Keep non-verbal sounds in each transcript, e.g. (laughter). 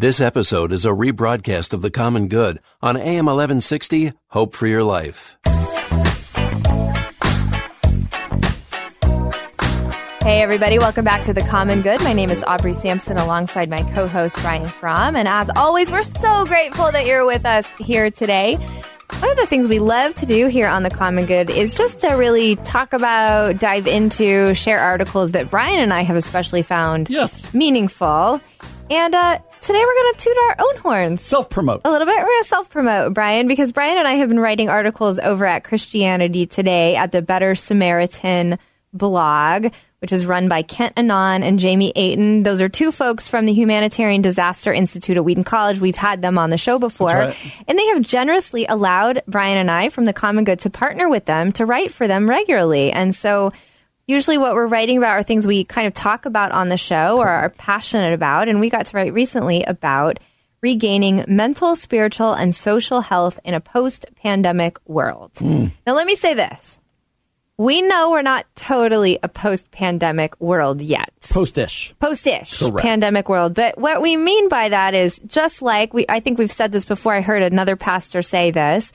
This episode is a rebroadcast of The Common Good on AM 1160 Hope for Your Life. Hey, everybody, welcome back to The Common Good. My name is Aubrey Sampson alongside my co host, Brian Fromm. And as always, we're so grateful that you're with us here today. One of the things we love to do here on The Common Good is just to really talk about, dive into, share articles that Brian and I have especially found Yes. meaningful. And uh, today we're going to toot our own horns. Self promote. A little bit. We're going to self promote, Brian, because Brian and I have been writing articles over at Christianity Today at the Better Samaritan blog, which is run by Kent Annan and Jamie Aten. Those are two folks from the Humanitarian Disaster Institute at Wheaton College. We've had them on the show before. Right. And they have generously allowed Brian and I from the Common Good to partner with them to write for them regularly. And so usually what we're writing about are things we kind of talk about on the show or are passionate about. And we got to write recently about regaining mental, spiritual, and social health in a post pandemic world. Hmm. Now, let me say this. We know we're not totally a post pandemic world yet Post-ish. post-ish pandemic world. But what we mean by that is just like we, I think we've said this before. I heard another pastor say this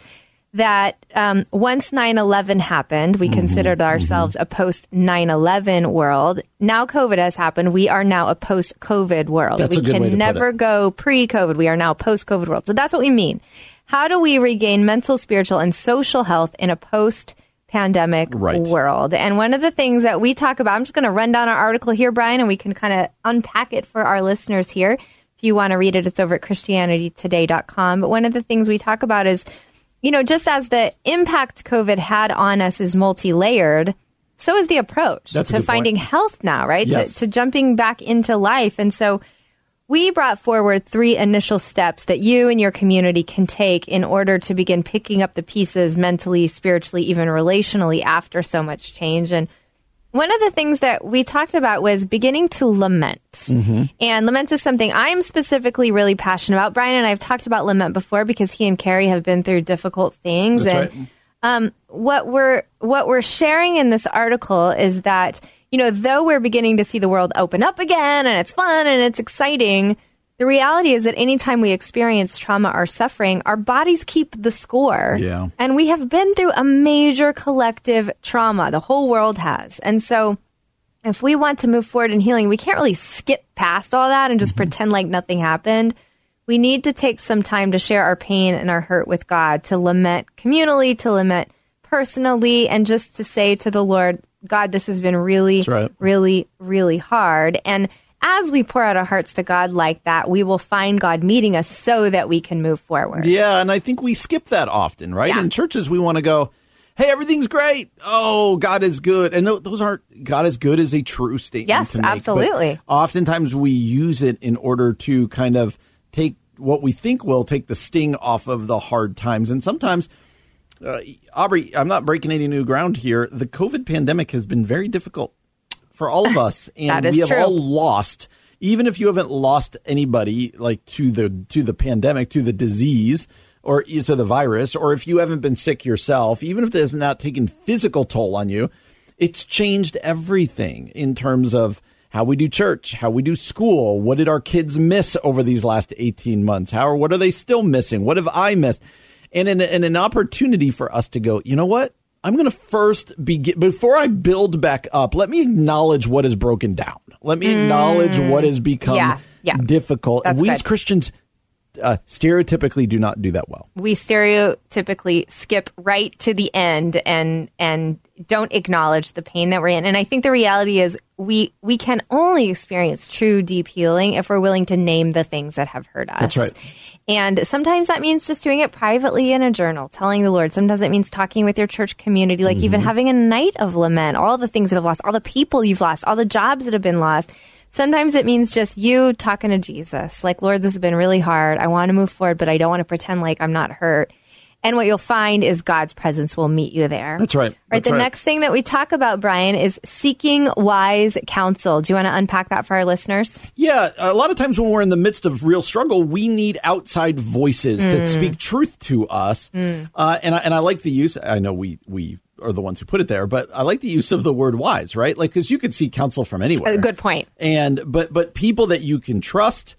that um, once 9-11 happened, Mm-hmm. we considered ourselves a post 9-11 world. Now COVID has happened. We are now a post COVID world. That's we a good can way to put never go pre COVID. We are now post COVID world. So that's what we mean. How do we regain mental, spiritual, and social health in a post pandemic Right. world? And one of the things that we talk about, I'm just going to run down our article here, Brian, and we can kind of unpack it for our listeners here. If you want to read it, it's over at ChristianityToday.com. But one of the things we talk about is, you know, just as the impact COVID had on us is multi layered, so is the approach That's to finding point. health now, right? Yes. To, to jumping back into life. And so we brought forward three initial steps that you and your community can take in order to begin picking up the pieces mentally, spiritually, even relationally after so much change. And one of the things that we talked about was beginning to lament. Mm-hmm. And lament is something I'm specifically really passionate about. Brian and I have talked about lament before because he and Carrie have been through difficult things. That's and right. um, what we're what we're sharing in this article is that you know though we're beginning to see the world open up again and it's fun and it's exciting the reality is that anytime we experience trauma or suffering our bodies keep the score Yeah. and we have been through a major collective trauma the whole world has and so if we want to move forward in healing, we can't really skip past all that and just mm-hmm. pretend like nothing happened. We need to take some time to share our pain and our hurt with God, to lament communally, to lament personally, and just to say to the Lord, God, this has been really, right. really, really hard. And as we pour out our hearts to God like that, we will find God meeting us so that we can move forward. Yeah, and I think we skip that often, right? Yeah. In churches, we want to go, "Hey, everything's great. Oh, God is good." And those aren't God is good is a true statement. Yes, make, absolutely. Oftentimes, we use it in order to kind of take what we think will take the sting off of the hard times, and sometimes. Uh, Aubrey, I'm not breaking any new ground here. The COVID pandemic has been very difficult for all of us, (laughs) and we have true. all lost. Even if you haven't lost anybody like to the to the pandemic, to the disease, or to the virus, or if you haven't been sick yourself, even if it has not taken physical toll on you, it's changed everything in terms of how we do church, how we do school. What did our kids miss over these last 18 months? How what are they still missing? What have I missed? And in, in an opportunity for us to go, you know what? I'm going to first begin before I build back up. Let me acknowledge what is broken down. Let me acknowledge what has become Mm. Yeah, yeah. difficult. That's we good. as Christians uh, stereotypically do not do that well. we stereotypically skip right to the end and and don't acknowledge the pain that we're in. And I think the reality is we we can only experience true deep healing if we're willing to name the things that have hurt us. That's right. And sometimes that means just doing it privately in a journal, telling the Lord. Sometimes it means talking with your church community, like even Mm-hmm. having a night of lament, all the things that have lost, all the people you've lost, all the jobs that have been lost. Sometimes it means just you talking to Jesus. Like, Lord, this has been really hard. I want to move forward, but I don't want to pretend like I'm not hurt. And what you'll find is God's presence will meet you there. That's right. Right. That's the right. next thing that we talk about, Brian, is seeking wise counsel. Do you want to unpack that for our listeners? Yeah, a lot of times when we're in the midst of real struggle, we need outside voices Mm. to speak truth to us. Uh, and I, and I like the use. I know we we are the ones who put it there, but I like the use of the word wise, right? Like because you could seek counsel from anywhere. Good point. And but but people that you can trust,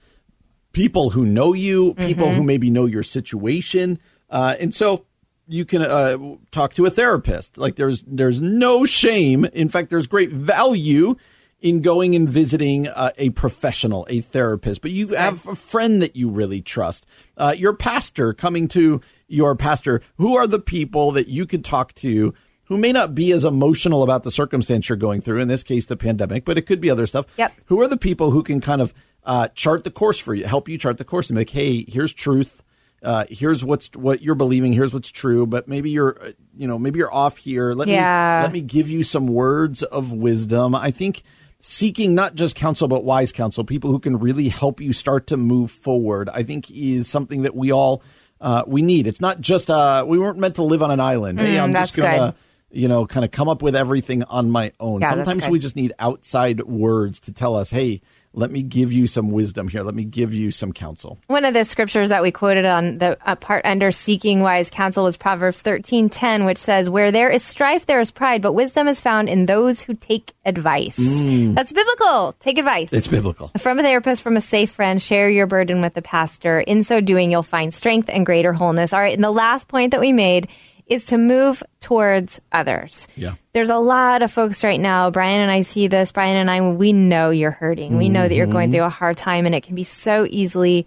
people who know you, people Mm-hmm. who maybe know your situation, uh, and so you can uh, talk to a therapist. Like there's there's no shame. In fact, there's great value in going and visiting uh, a professional, a therapist. But you have a friend that you really trust, uh, your pastor coming to your pastor. Who are the people that you could talk to? Who may not be as emotional about the circumstance you're going through, in this case, the pandemic, but it could be other stuff. Yep. Who are the people who can kind of uh, chart the course for you, help you chart the course, and be like, hey, here's truth. Uh, here's what's what you're believing. Here's what's true. But maybe you're, uh, you know, maybe you're off here. Let Yeah. me let me give you some words of wisdom. I think seeking not just counsel but wise counsel, people who can really help you start to move forward. I think is something that we all uh, we need. It's not just uh, we weren't meant to live on an island. hey, I'm Mm, just gonna. good. You know, kind of come up with everything on my own. Yeah, Sometimes we just need outside words to tell us, hey, let me give you some wisdom here. Let me give you some counsel. One of the scriptures that we quoted on the uh, part under seeking wise counsel was Proverbs 13:10 which says where there is strife there is pride but wisdom is found in those who take advice. That's biblical. Take advice. It's biblical. from a therapist, from a safe friend, share your burden with the pastor. In so doing, you'll find strength and greater wholeness. All right. And the last point that we made is to move towards others. Yeah. There's a lot of folks right now. Brian and I see this. Brian and I, we know you're hurting. We know that you're going through a hard time, and it can be so easily,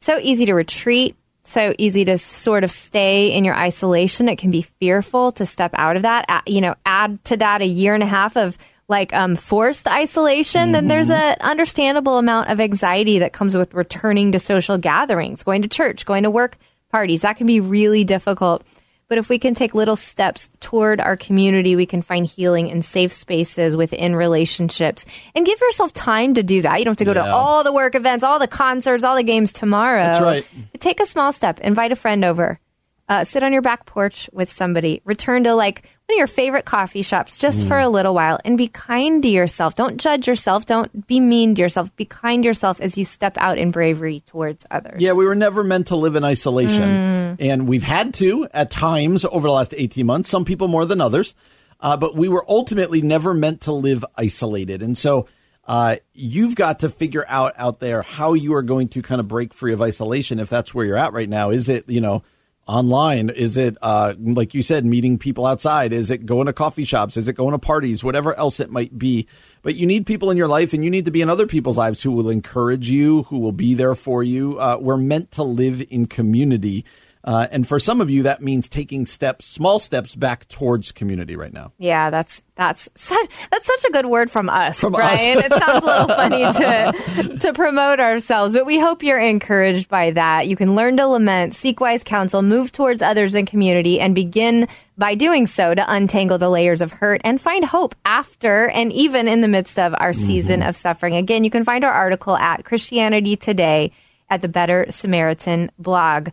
so easy to retreat. So easy to sort of stay in your isolation. It can be fearful to step out of that. You know, add to that a year and a half of like um, forced isolation. Then there's an understandable amount of anxiety that comes with returning to social gatherings, going to church, going to work parties. That can be really difficult. But if we can take little steps toward our community, we can find healing in safe spaces within relationships and give yourself time to do that. You don't have to go to all the work events, all the concerts, all the games tomorrow. That's right. But take a small step, invite a friend over, uh, sit on your back porch with somebody, return to like of your favorite coffee shops just for a Mm. little while and be kind to yourself. Don't judge yourself. Don't be mean to yourself. Be kind to yourself as you step out in bravery towards others. Yeah, we were never meant to live in isolation. And we've had to at times over the last 18 months, some people more than others. Uh, but we were ultimately never meant to live isolated. And so uh, you've got to figure out out there how you are going to kind of break free of isolation if that's where you're at right now. Is it, you know, online? Is it, uh, like you said, meeting people outside? Is it going to coffee shops? Is it going to parties? Whatever else it might be. But you need people in your life and you need to be in other people's lives who will encourage you, who will be there for you. Uh, we're meant to live in community. Uh, and for some of you, that means taking steps, small steps back towards community right now. Yeah, that's that's such, that's such a good word from us, From us. It sounds a little (laughs) funny to to promote ourselves, but we hope you're encouraged by that. You can learn to lament, seek wise counsel, move towards others in community, and begin by doing so to untangle the layers of hurt and find hope after and even in the midst of our season of suffering. Again, you can find our article at Christianity Today at the Better Samaritan blog.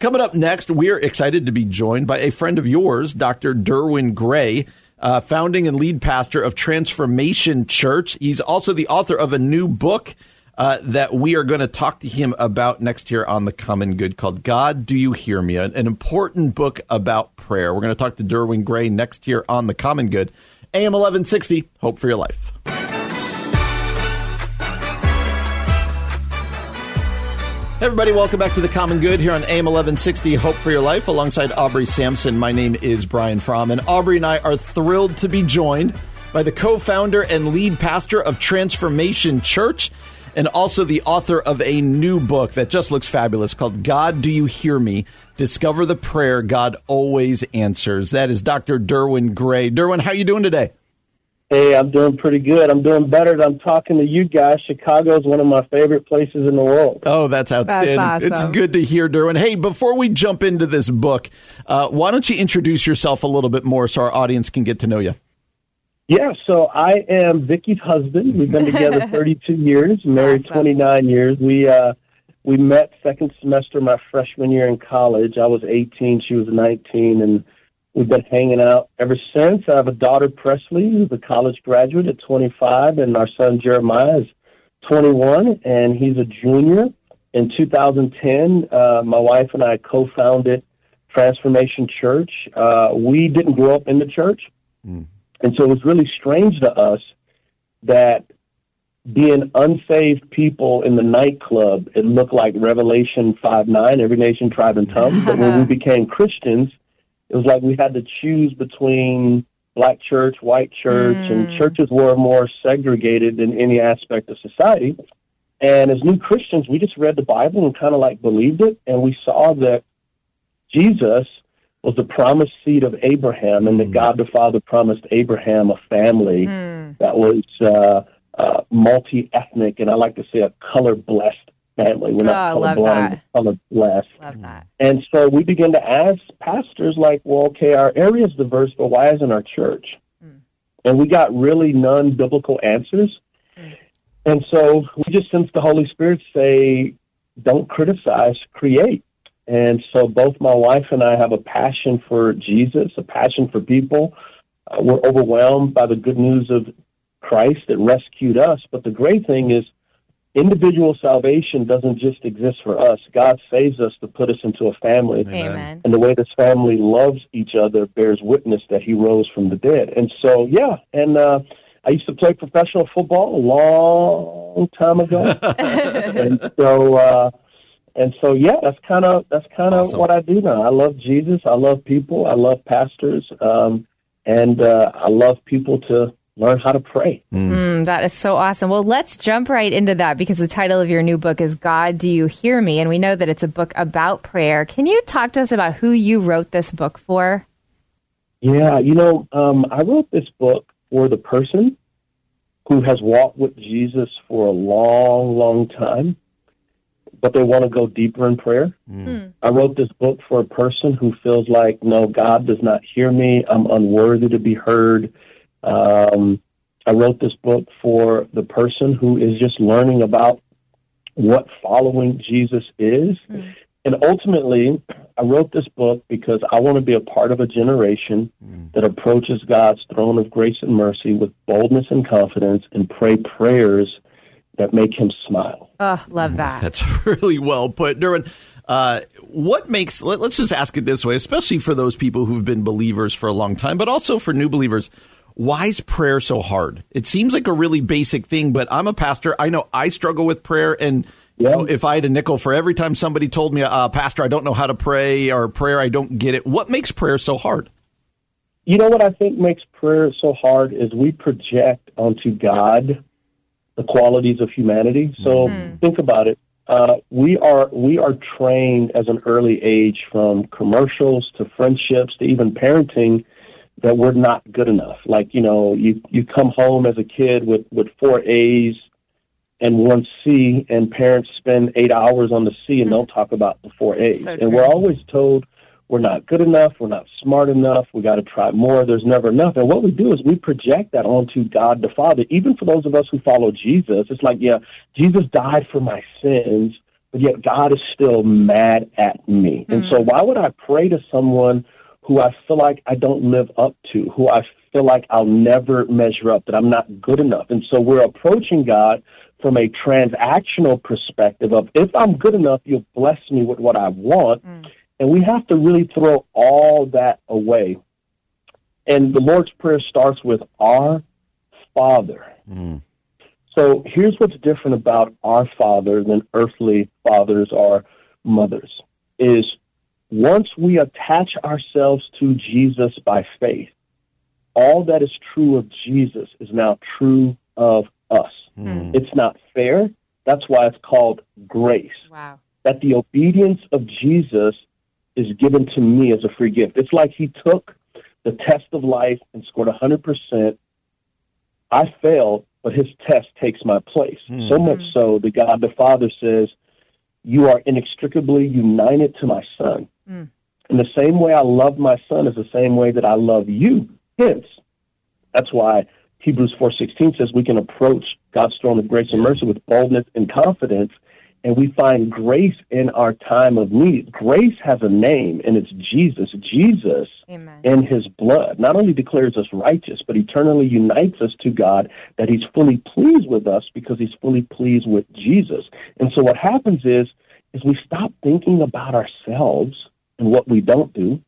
Coming up next, we're excited to be joined by a friend of yours, Dr. Derwin Gray, uh, founding and lead pastor of Transformation Church. He's also the author of a new book uh, that we are going to talk to him about next year on the Common Good called God Do You Hear Me? An, an important book about prayer. We're going to talk to Derwin Gray next year on the Common Good. AM 1160, Hope for Your Life. Everybody, welcome back to the Common Good here on AM 1160 Hope for Your Life alongside Aubrey Sampson. My name is Brian Fromm, and Aubrey and I are thrilled to be joined by the co founder and lead pastor of Transformation Church and also the author of a new book that just looks fabulous called God Do You Hear Me? Discover the Prayer God Always Answers. That is Dr. Derwin Gray. Derwin, how you doing today? Hey, I'm doing pretty good. I'm doing better than I'm talking to you guys. Chicago is one of my favorite places in the world. Oh, that's outstanding. awesome. It's good to hear, Derwin. Hey, before we jump into this book, uh, why don't you introduce yourself a little bit more so our audience can get to know you? Yeah, so I am Vicky's husband. We've been together (laughs) 32 years, married awesome. 29 years. We uh, we met second semester my freshman year in college. I was 18, she was 19, and we've been hanging out ever since. I have a daughter, Presley, who's a college graduate at 25, and our son Jeremiah is 21, and he's a junior. In 2010, uh, my wife and I co-founded Transformation Church. Uh, we didn't grow up in the church. And so it was really strange to us that being unsaved people in the nightclub, it looked like Revelation 5 9, every nation, tribe, and tongue. But when we (laughs) became Christians, it was like we had to choose between black church, white church, and churches were more segregated in any aspect of society. And as new Christians, we just read the Bible and kind of like believed it. And we saw that Jesus was the promised seed of Abraham, and that God the Father promised Abraham a family that was uh, uh, multi ethnic, and I like to say a color blessed family. We're Oh, not love colorblind, but color blessed. Love that. And so we began to ask pastors, like, well, okay, our area is diverse, but why isn't our church? And we got really non biblical answers. And so we just sensed the Holy Spirit say, don't criticize, create. And so both my wife and I have a passion for Jesus, a passion for people. Uh, we're overwhelmed by the good news of Christ that rescued us. But the great thing is, individual salvation doesn't just exist for us. God saves us to put us into a family. Amen. And the way this family loves each other bears witness that he rose from the dead. And so, yeah, and uh, I used to play professional football a long time ago. (laughs) and so, uh, and so, yeah, that's kind of that's kind of Awesome. what I do now. I love Jesus. I love people. I love pastors, um, and uh, I love people to learn how to pray. Mm, that is so awesome. Well, let's jump right into that because the title of your new book is God, Do You Hear Me? And we know that it's a book about prayer. Can you talk to us about who you wrote this book for? Yeah, you know, um, I wrote this book for the person who has walked with Jesus for a long, long time, but they want to go deeper in prayer. I wrote this book for a person who feels like, no, God does not hear me. I'm unworthy to be heard. Um, I wrote this book for the person who is just learning about what following Jesus is. And ultimately, I wrote this book because I want to be a part of a generation that approaches God's throne of grace and mercy with boldness and confidence and pray prayers that make him smile. Oh, love that. That's (laughs) really well put, Derwin. Uh, what makes? Let, us just ask it this way, especially for those people who've been believers for a long time, but also for new believers. Why is prayer so hard? It seems like a really basic thing, but I'm a pastor. I know I struggle with prayer, and you know, if I had a nickel for every time somebody told me, uh, "Pastor, I don't know how to pray," or "Prayer, I don't get it," what makes prayer so hard? You know what I think makes prayer so hard is we project onto God the qualities of humanity. So think about it. Uh, we are we are trained as an early age from commercials to friendships to even parenting that we're not good enough. Like you know, you you come home as a kid with with four A's and one C, and parents spend eight hours on the C and don't talk about the four A's. So and we're always told we're not good enough, we're not smart enough, we got to try more. There's never enough. And what we do is we project that onto God the Father. Even for those of us who follow Jesus, it's like, yeah, Jesus died for my sins, but yet God is still mad at me. And mm. so why would I pray to someone who I feel like I don't live up to, who I feel like I'll never measure up, that I'm not good enough? And so we're approaching God from a transactional perspective of if I'm good enough, you'll bless me with what I want. Mm. And we have to really throw all that away. And the Lord's Prayer starts with our Father. Mm. So here's what's different about our Father than earthly fathers or mothers is once we attach ourselves to Jesus by faith, all that is true of Jesus is now true of us. Hmm. It's not fair. That's why it's called grace Wow. that the obedience of Jesus is given to me as a free gift. It's like he took the test of life and scored 100%. I failed, but his test takes my place. Hmm. So much hmm. so that God the Father says, You are inextricably united to my Son. Mm. And the same way I love my Son is the same way that I love you. Hence, that's why Hebrews 4:16 says we can approach God's throne of grace and mercy with boldness and confidence and we find grace in our time of need. Grace has a name, and it's Jesus. Jesus Amen. in his blood not only declares us righteous, but eternally unites us to God that he's fully pleased with us because he's fully pleased with Jesus. And so what happens is, is we stop thinking about ourselves and what we don't do,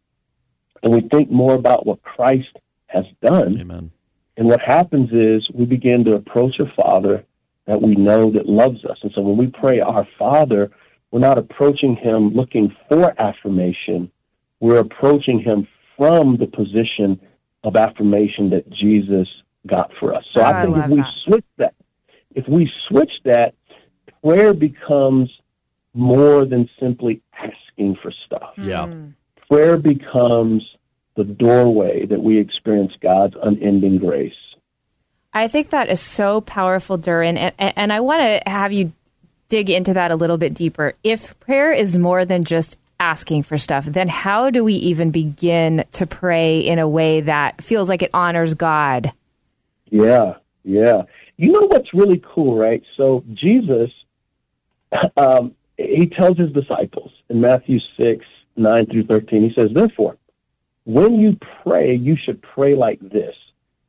and we think more about what Christ has done. Amen. And what happens is we begin to approach a Father that we know that loves us. And so when we pray, Our Father, we're not approaching Him looking for affirmation. We're approaching Him from the position of affirmation that Jesus got for us. So Oh, I I think if love we that. switch that, if we switch that, prayer becomes more than simply asking for stuff Yeah. Hmm. prayer becomes the doorway that we experience God's unending grace. I think that is so powerful, Derwin, and, and I want to have you dig into that a little bit deeper. If prayer is more than just asking for stuff, then how do we even begin to pray in a way that feels like it honors God? Yeah, yeah. You know what's really cool, right? So Jesus, (laughs) um, he tells his disciples in Matthew 6, 9 through 13, he says, Therefore, when you pray, you should pray like this.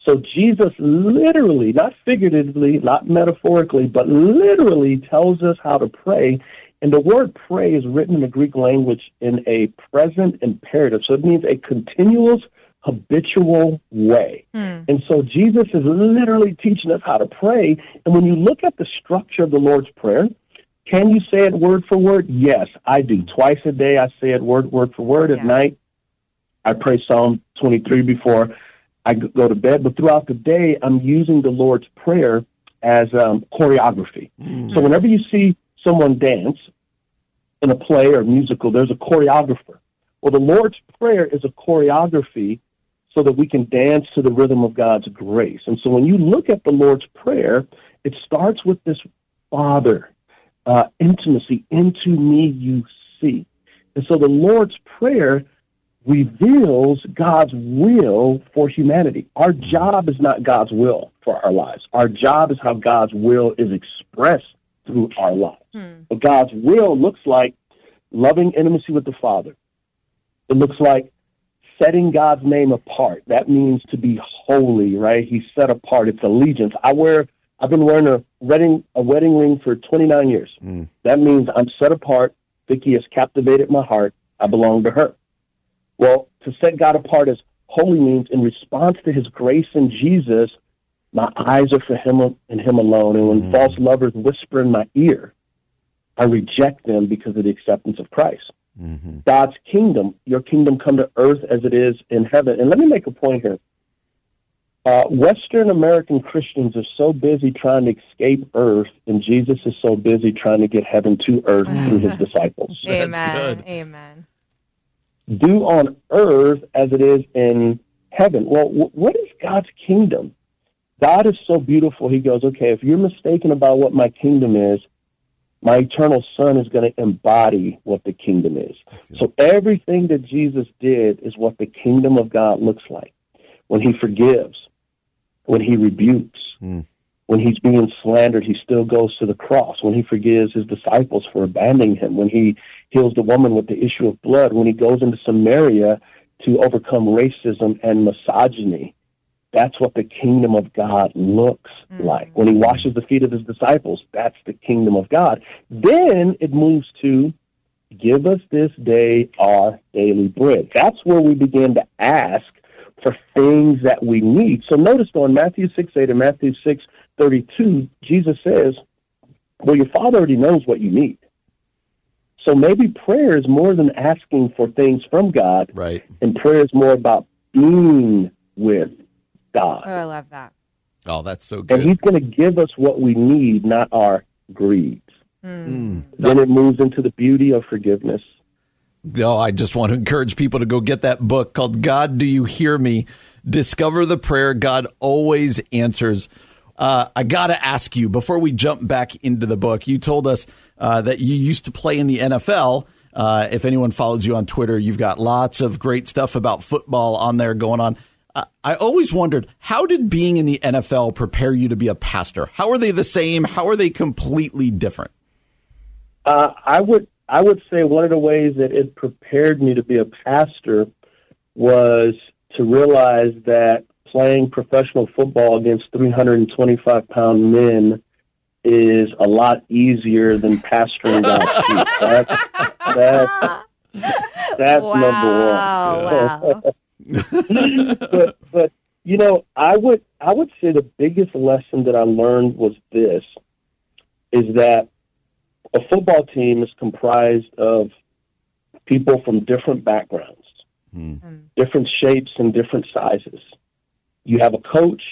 So Jesus literally, not figuratively, not metaphorically, but literally tells us how to pray. And the word pray is written in the Greek language in a present imperative. So it means a continuous, habitual way. Hmm. And so Jesus is literally teaching us how to pray. And when you look at the structure of the Lord's Prayer, can you say it word for word? Yes, I do. Twice a day, I say it word word for word. Yeah. At night, I pray Psalm 23 before I go to bed. But throughout the day, I'm using the Lord's Prayer as um, choreography. So whenever you see someone dance in a play or musical, there's a choreographer. Well, the Lord's Prayer is a choreography so that we can dance to the rhythm of God's grace. And so when you look at the Lord's Prayer, it starts with this Father, uh, intimacy, into me you see. And so the Lord's Prayer reveals God's will for humanity. Our job is not God's will for our lives. Our job is how God's will is expressed through our lives. Hmm. But God's will looks like loving intimacy with the Father. It looks like setting God's name apart. That means to be holy, right? He's set apart. It's allegiance. I wear I've been wearing a wedding a wedding ring for 29 years. Hmm. That means I'm set apart. Vicky has captivated my heart. I belong to her. Well, to set God apart as holy means in response to his grace in Jesus, my eyes are for him and him alone. And when false lovers whisper in my ear, I reject them because of the acceptance of Christ. God's kingdom, your kingdom come to earth as it is in heaven. And let me make a point here. Uh, Western American Christians are so busy trying to escape earth, and Jesus is so busy trying to get heaven to earth through his (laughs) disciples. Amen. good. Amen. Do on earth as it is in heaven. Well, wh- what is God's kingdom? God is so beautiful. He goes, okay, if you're mistaken about what my kingdom is, my eternal son is going to embody what the kingdom is. So everything that Jesus did is what the kingdom of God looks like. When he forgives, when he rebukes, hmm. when he's being slandered, he still goes to the cross. When he forgives his disciples for abandoning him, when he heals the woman with the issue of blood, when he goes into Samaria to overcome racism and misogyny, that's what the kingdom of God looks mm-hmm. like. When he washes the feet of his disciples, that's the kingdom of God. Then it moves to give us this day our daily bread. That's where we begin to ask for things that we need. So notice though in Matthew 6 8 and Matthew six thirty two, Jesus says, Well, your father already knows what you need. So maybe prayer is more than asking for things from God, Right. and prayer is more about being with God. Oh, I love that. Oh, that's so good. and. He's going to give us what we need, not our greeds. Mm. Then it moves into the beauty of forgiveness. No, I just want to encourage people to go get that book called God Do You Hear Me? Discover the prayer God always answers. Uh, I got to ask you before we jump back into the book, you told us uh, that you used to play in the NFL. Uh, if anyone follows you on Twitter, you've got lots of great stuff about football on there going on. I, I always wondered how did being in the NFL prepare you to be a pastor? How are they the same? How are they completely different? Uh, I would I would say one of the ways that it prepared me to be a pastor was to realize that playing professional football against 325 pound men is a lot easier than pastoring God's (laughs) sheep. That's, that's, that's wow, number one. wow. but, but you know, I would I would say the biggest lesson that I learned was this: is that a football team is comprised of people from different backgrounds, hmm. Hmm. different shapes and different sizes. You have a coach,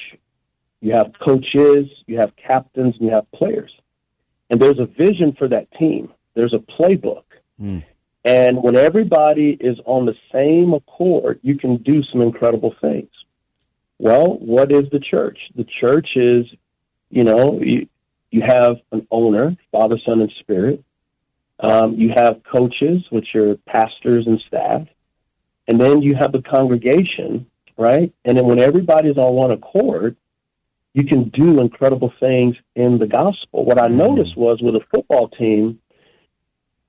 you have coaches, you have captains, and you have players. And there's a vision for that team. There's a playbook. And when everybody is on the same accord, you can do some incredible things. Well, what is the church? The church is, you know, you, you have an owner, Father, Son, and Spirit. Um, you have coaches, which are pastors and staff. And then you have the congregation, right? And then when everybody's on one accord, you can do incredible things in the gospel. What I mm-hmm. noticed was with a football team,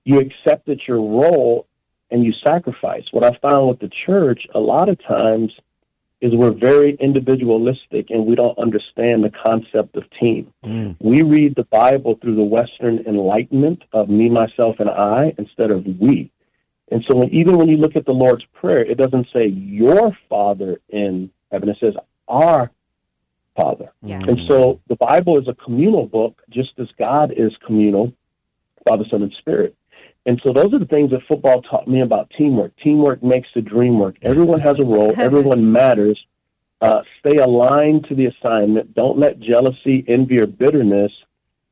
you accepted your role and you sacrifice. What I found with the church, a lot of times, is we're very individualistic and we don't understand the concept of team. Mm. We read the Bible through the Western enlightenment of me, myself, and I instead of we. And so when, even when you look at the Lord's Prayer, it doesn't say your Father in heaven, it says our Father. Yeah. And so the Bible is a communal book, just as God is communal, Father, Son, and Spirit. And so those are the things that football taught me about teamwork. Teamwork makes the dream work. Everyone has a role. (laughs) Everyone matters. Uh, stay aligned to the assignment. Don't let jealousy, envy, or bitterness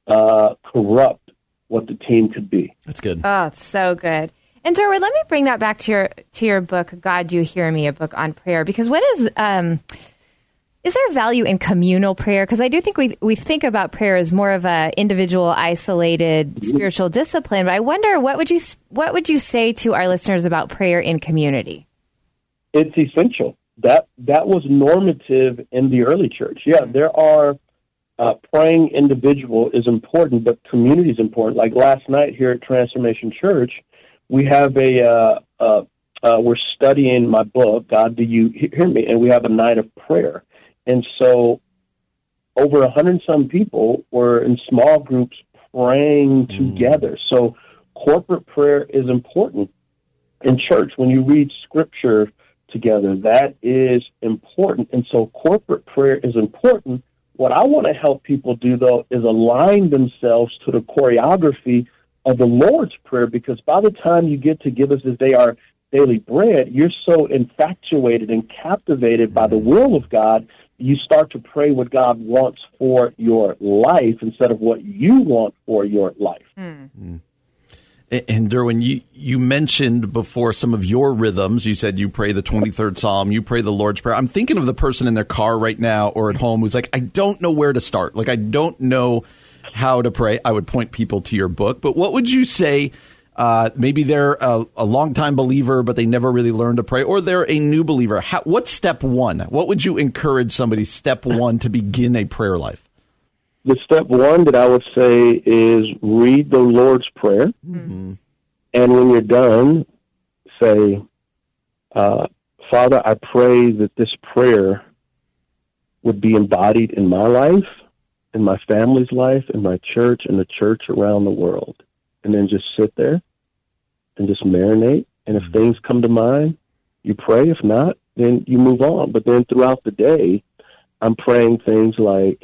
uh, corrupt what the team could be. That's good. Oh, it's so good. And Derwin, let me bring that back to your to your book, God Do You Hear Me, a book on prayer. Because what is um is there value in communal prayer? Because I do think we we think about prayer as more of a individual, isolated spiritual discipline. But I wonder what would you what would you say to our listeners about prayer in community? it's essential. That that was normative in the early church. Yeah, there are uh, praying individual is important, but community is important. Like last night here at Transformation Church, we have a uh, uh, uh, we're studying my book. God, do you hear me? And we have a night of prayer, and so over a hundred some people were in small groups praying together. So corporate prayer is important in church. When you read scripture together, that is important. And so corporate prayer is important. What I want to help people do though is align themselves to the choreography of the Lord's Prayer because by the time you get to give us as they are daily bread, you're so infatuated and captivated by the mm-hmm. will of God, you start to pray what God wants for your life instead of what you want for your life. Hmm. Mm. And Derwin, you, you mentioned before some of your rhythms. You said you pray the 23rd Psalm, you pray the Lord's Prayer. I'm thinking of the person in their car right now or at home who's like, I don't know where to start. Like, I don't know how to pray. I would point people to your book. But what would you say? Uh, maybe they're a, a longtime believer, but they never really learned to pray, or they're a new believer. How, what's step one? What would you encourage somebody, step one, to begin a prayer life? The step one that I would say is read the Lord's Prayer. And when you're done, say, uh, Father, I pray that this prayer would be embodied in my life, in my family's life, in my church, and the church around the world. And then just sit there and just marinate. And if things come to mind, you pray. If not, then you move on. But then throughout the day, I'm praying things like,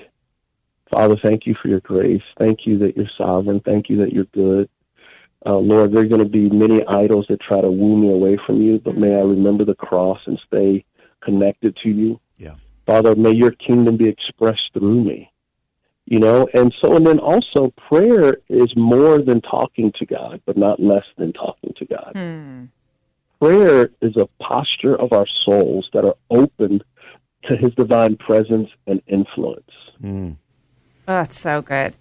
Father, thank you for your grace. Thank you that you're sovereign. Thank you that you're good. Uh, Lord, there are going to be many idols that try to woo me away from you, but may I remember the cross and stay connected to you. Yeah. Father, may your kingdom be expressed through me. You know, and so, and then also prayer is more than talking to God, but not less than talking to God. Prayer is a posture of our souls that are open to his divine presence and influence. Oh, it's so good.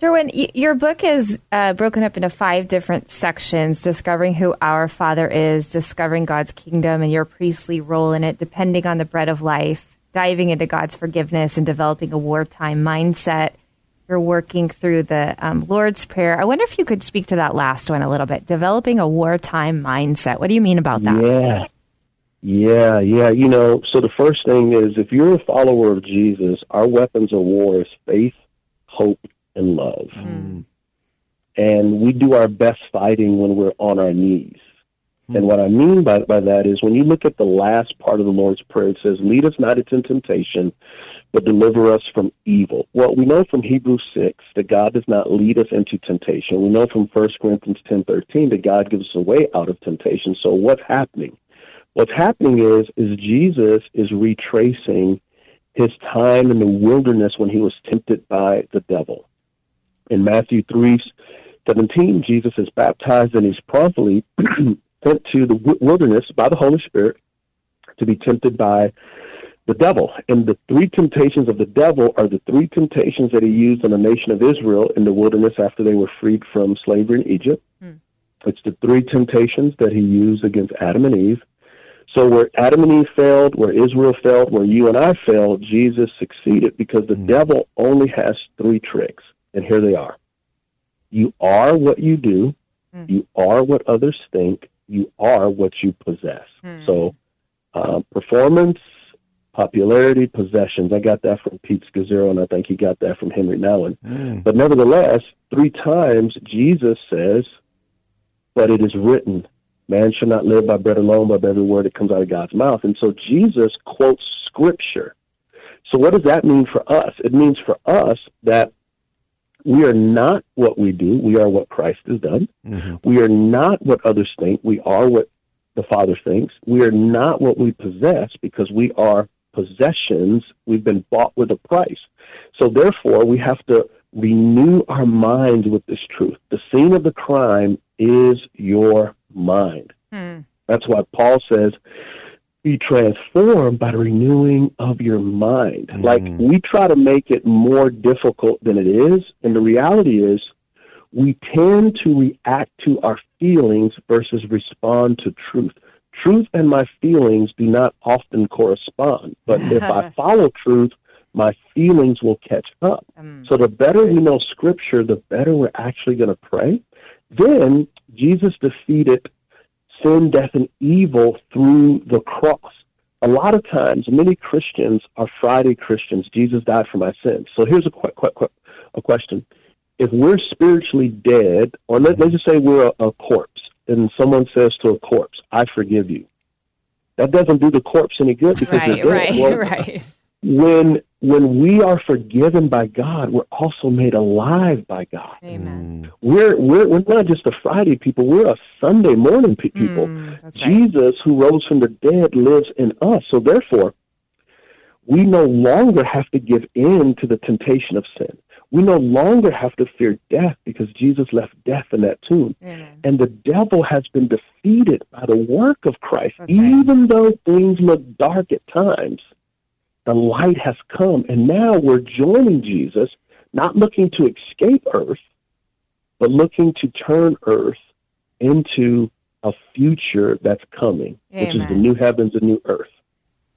Derwin, y- your book is uh, broken up into five different sections discovering who our Father is, discovering God's kingdom and your priestly role in it, depending on the bread of life, diving into God's forgiveness, and developing a wartime mindset. You're working through the um, Lord's Prayer. I wonder if you could speak to that last one a little bit developing a wartime mindset. What do you mean about that? Yeah. Yeah, yeah. You know, so the first thing is if you're a follower of Jesus, our weapons of war is faith, hope, and love. Mm. And we do our best fighting when we're on our knees. And hmm. what I mean by, by that is when you look at the last part of the Lord's Prayer, it says, Lead us not into temptation, but deliver us from evil. Well, we know from Hebrews 6 that God does not lead us into temptation. We know from 1 Corinthians 10.13 that God gives us a way out of temptation. So what's happening? What's happening is, is Jesus is retracing his time in the wilderness when he was tempted by the devil. In Matthew 3, 17, Jesus is baptized and he's promptly sent to the wilderness by the Holy Spirit to be tempted by the devil. And the three temptations of the devil are the three temptations that he used on the nation of Israel in the wilderness after they were freed from slavery in Egypt. Hmm. It's the three temptations that he used against Adam and Eve. So where Adam and Eve failed, where Israel failed, where you and I failed, Jesus succeeded because the hmm. devil only has three tricks. And here they are. You are what you do. Hmm. You are what others think. You are what you possess. So uh, performance, popularity, possessions. I got that from Pete Scazzero, and I think he got that from Henry Nouwen. But nevertheless, three times Jesus says, but it is written, man shall not live by bread alone, but by every word that comes out of God's mouth. And so Jesus quotes scripture. So what does that mean for us? It means for us that we are not what we do. We are what Christ has done. Mm-hmm. We are not what others think. We are what the Father thinks. We are not what we possess because we are possessions. We've been bought with a price. So therefore, we have to renew our minds with this truth. The scene of the crime is your mind. Hmm. That's why Paul says, be transformed by the renewing of your mind. Mm. Like we try to make it more difficult than it is, and the reality is we tend to react to our feelings versus respond to truth. Truth and my feelings do not often correspond, but if I (laughs) follow truth, my feelings will catch up. Mm. So the better we know Scripture, the better we're actually going to pray. Then Jesus defeated sin, death, and evil through the cross. A lot of times, many Christians are Friday Christians. Jesus died for my sins. So here's a, qu- qu- qu- a question. If we're spiritually dead, or let, let's just say we're a, a corpse, and someone says to a corpse, I forgive you. That doesn't do the corpse any good because Right, they're dead. right, Well, (laughs) right. When when we are forgiven by God, we're also made alive by God. Amen. We're we're we're not just a Friday people. We're a Sunday morning pe- people. Mm, that's right. Jesus, who rose from the dead, lives in us. So therefore, we no longer have to give in to the temptation of sin. We no longer have to fear death because Jesus left death in that tomb. Amen. And the devil has been defeated by the work of Christ. That's right. Even though things look dark at times, the light has come. And now we're joining Jesus, not looking to escape earth, but looking to turn earth into a future that's coming, which is the new heavens and new earth.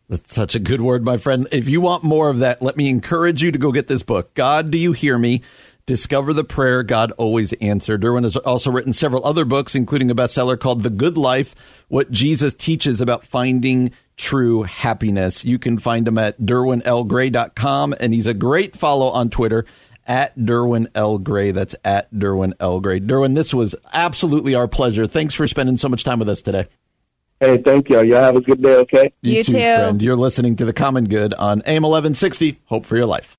That's such a good word, my friend. If you want more of that, let me encourage you to go get this book. God, do you hear me? Discover the prayer God always answered. Derwin has also written several other books, including a bestseller called The Good Life What Jesus Teaches About Finding True Happiness. You can find him at derwinlgray.com, and he's a great follow on Twitter at Derwin L. Gray. That's at Derwin L. Gray. Derwin, this was absolutely our pleasure. Thanks for spending so much time with us today. Hey, thank you. Y'all have a good day, okay? You too. friend. You're listening to The Common Good on AM 1160. Hope for your life.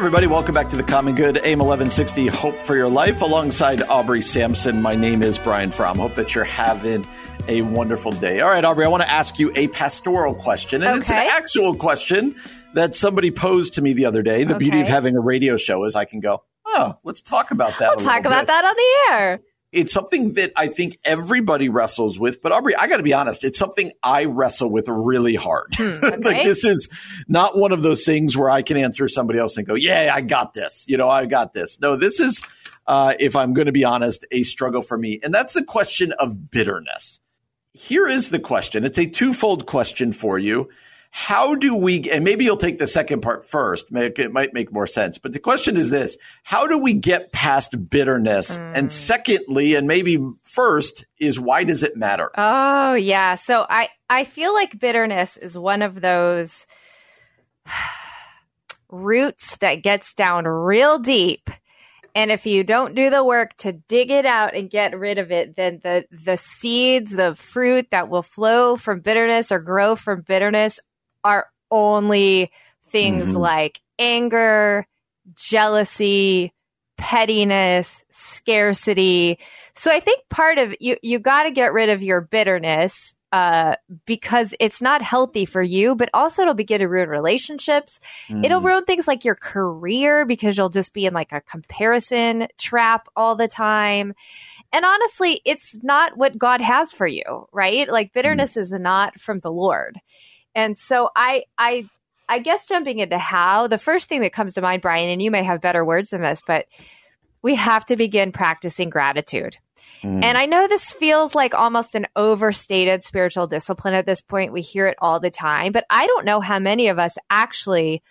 Everybody. Welcome back to The Common Good, AM 1160. Hope for your life. Alongside Aubrey Sampson, my name is Brian Fromm. Hope that you're having a wonderful day. All right, Aubrey, I want to ask you a pastoral question. And it's an actual question that somebody posed to me the other day. The beauty of having a radio show is I can go, oh, let's talk about that. We'll talk about that on the air. It's something that I think everybody wrestles with. But Aubrey, I got to be honest, it's something I wrestle with really hard. Hmm, (laughs) okay. like this is not one of those things where I can answer somebody else and go, "Yeah, I got this." You know, I got this. No, this is, uh, if I'm going to be honest, a struggle for me, and that's the question of bitterness. Here is the question. It's a twofold question for you how do we, and maybe you'll take the second part first, it might make more sense. But the question is this how do we get past bitterness? Mm. And secondly, and maybe first, is why does it matter? Oh, yeah. So I, I feel like bitterness is one of those (sighs) roots that gets down real deep. And if you don't do the work to dig it out and get rid of it, then the the seeds, the fruit that will flow from bitterness or grow from bitterness are only things mm-hmm. like anger, jealousy, pettiness, scarcity. So I think part of you you got to get rid of your bitterness uh, because it's not healthy for you, but also it'll begin to ruin relationships. Mm. It'll ruin things like your career because you'll just be in like a comparison trap all the time. And honestly, it's not what God has for you, right? Like bitterness mm. is not from the Lord. And so I I I guess jumping into how, the first thing that comes to mind, Brian, and you may have better words than this, but we have to begin practicing gratitude. Mm. And I know this feels like almost an overstated spiritual discipline at this point. We hear it all the time, but I don't know how many of us actually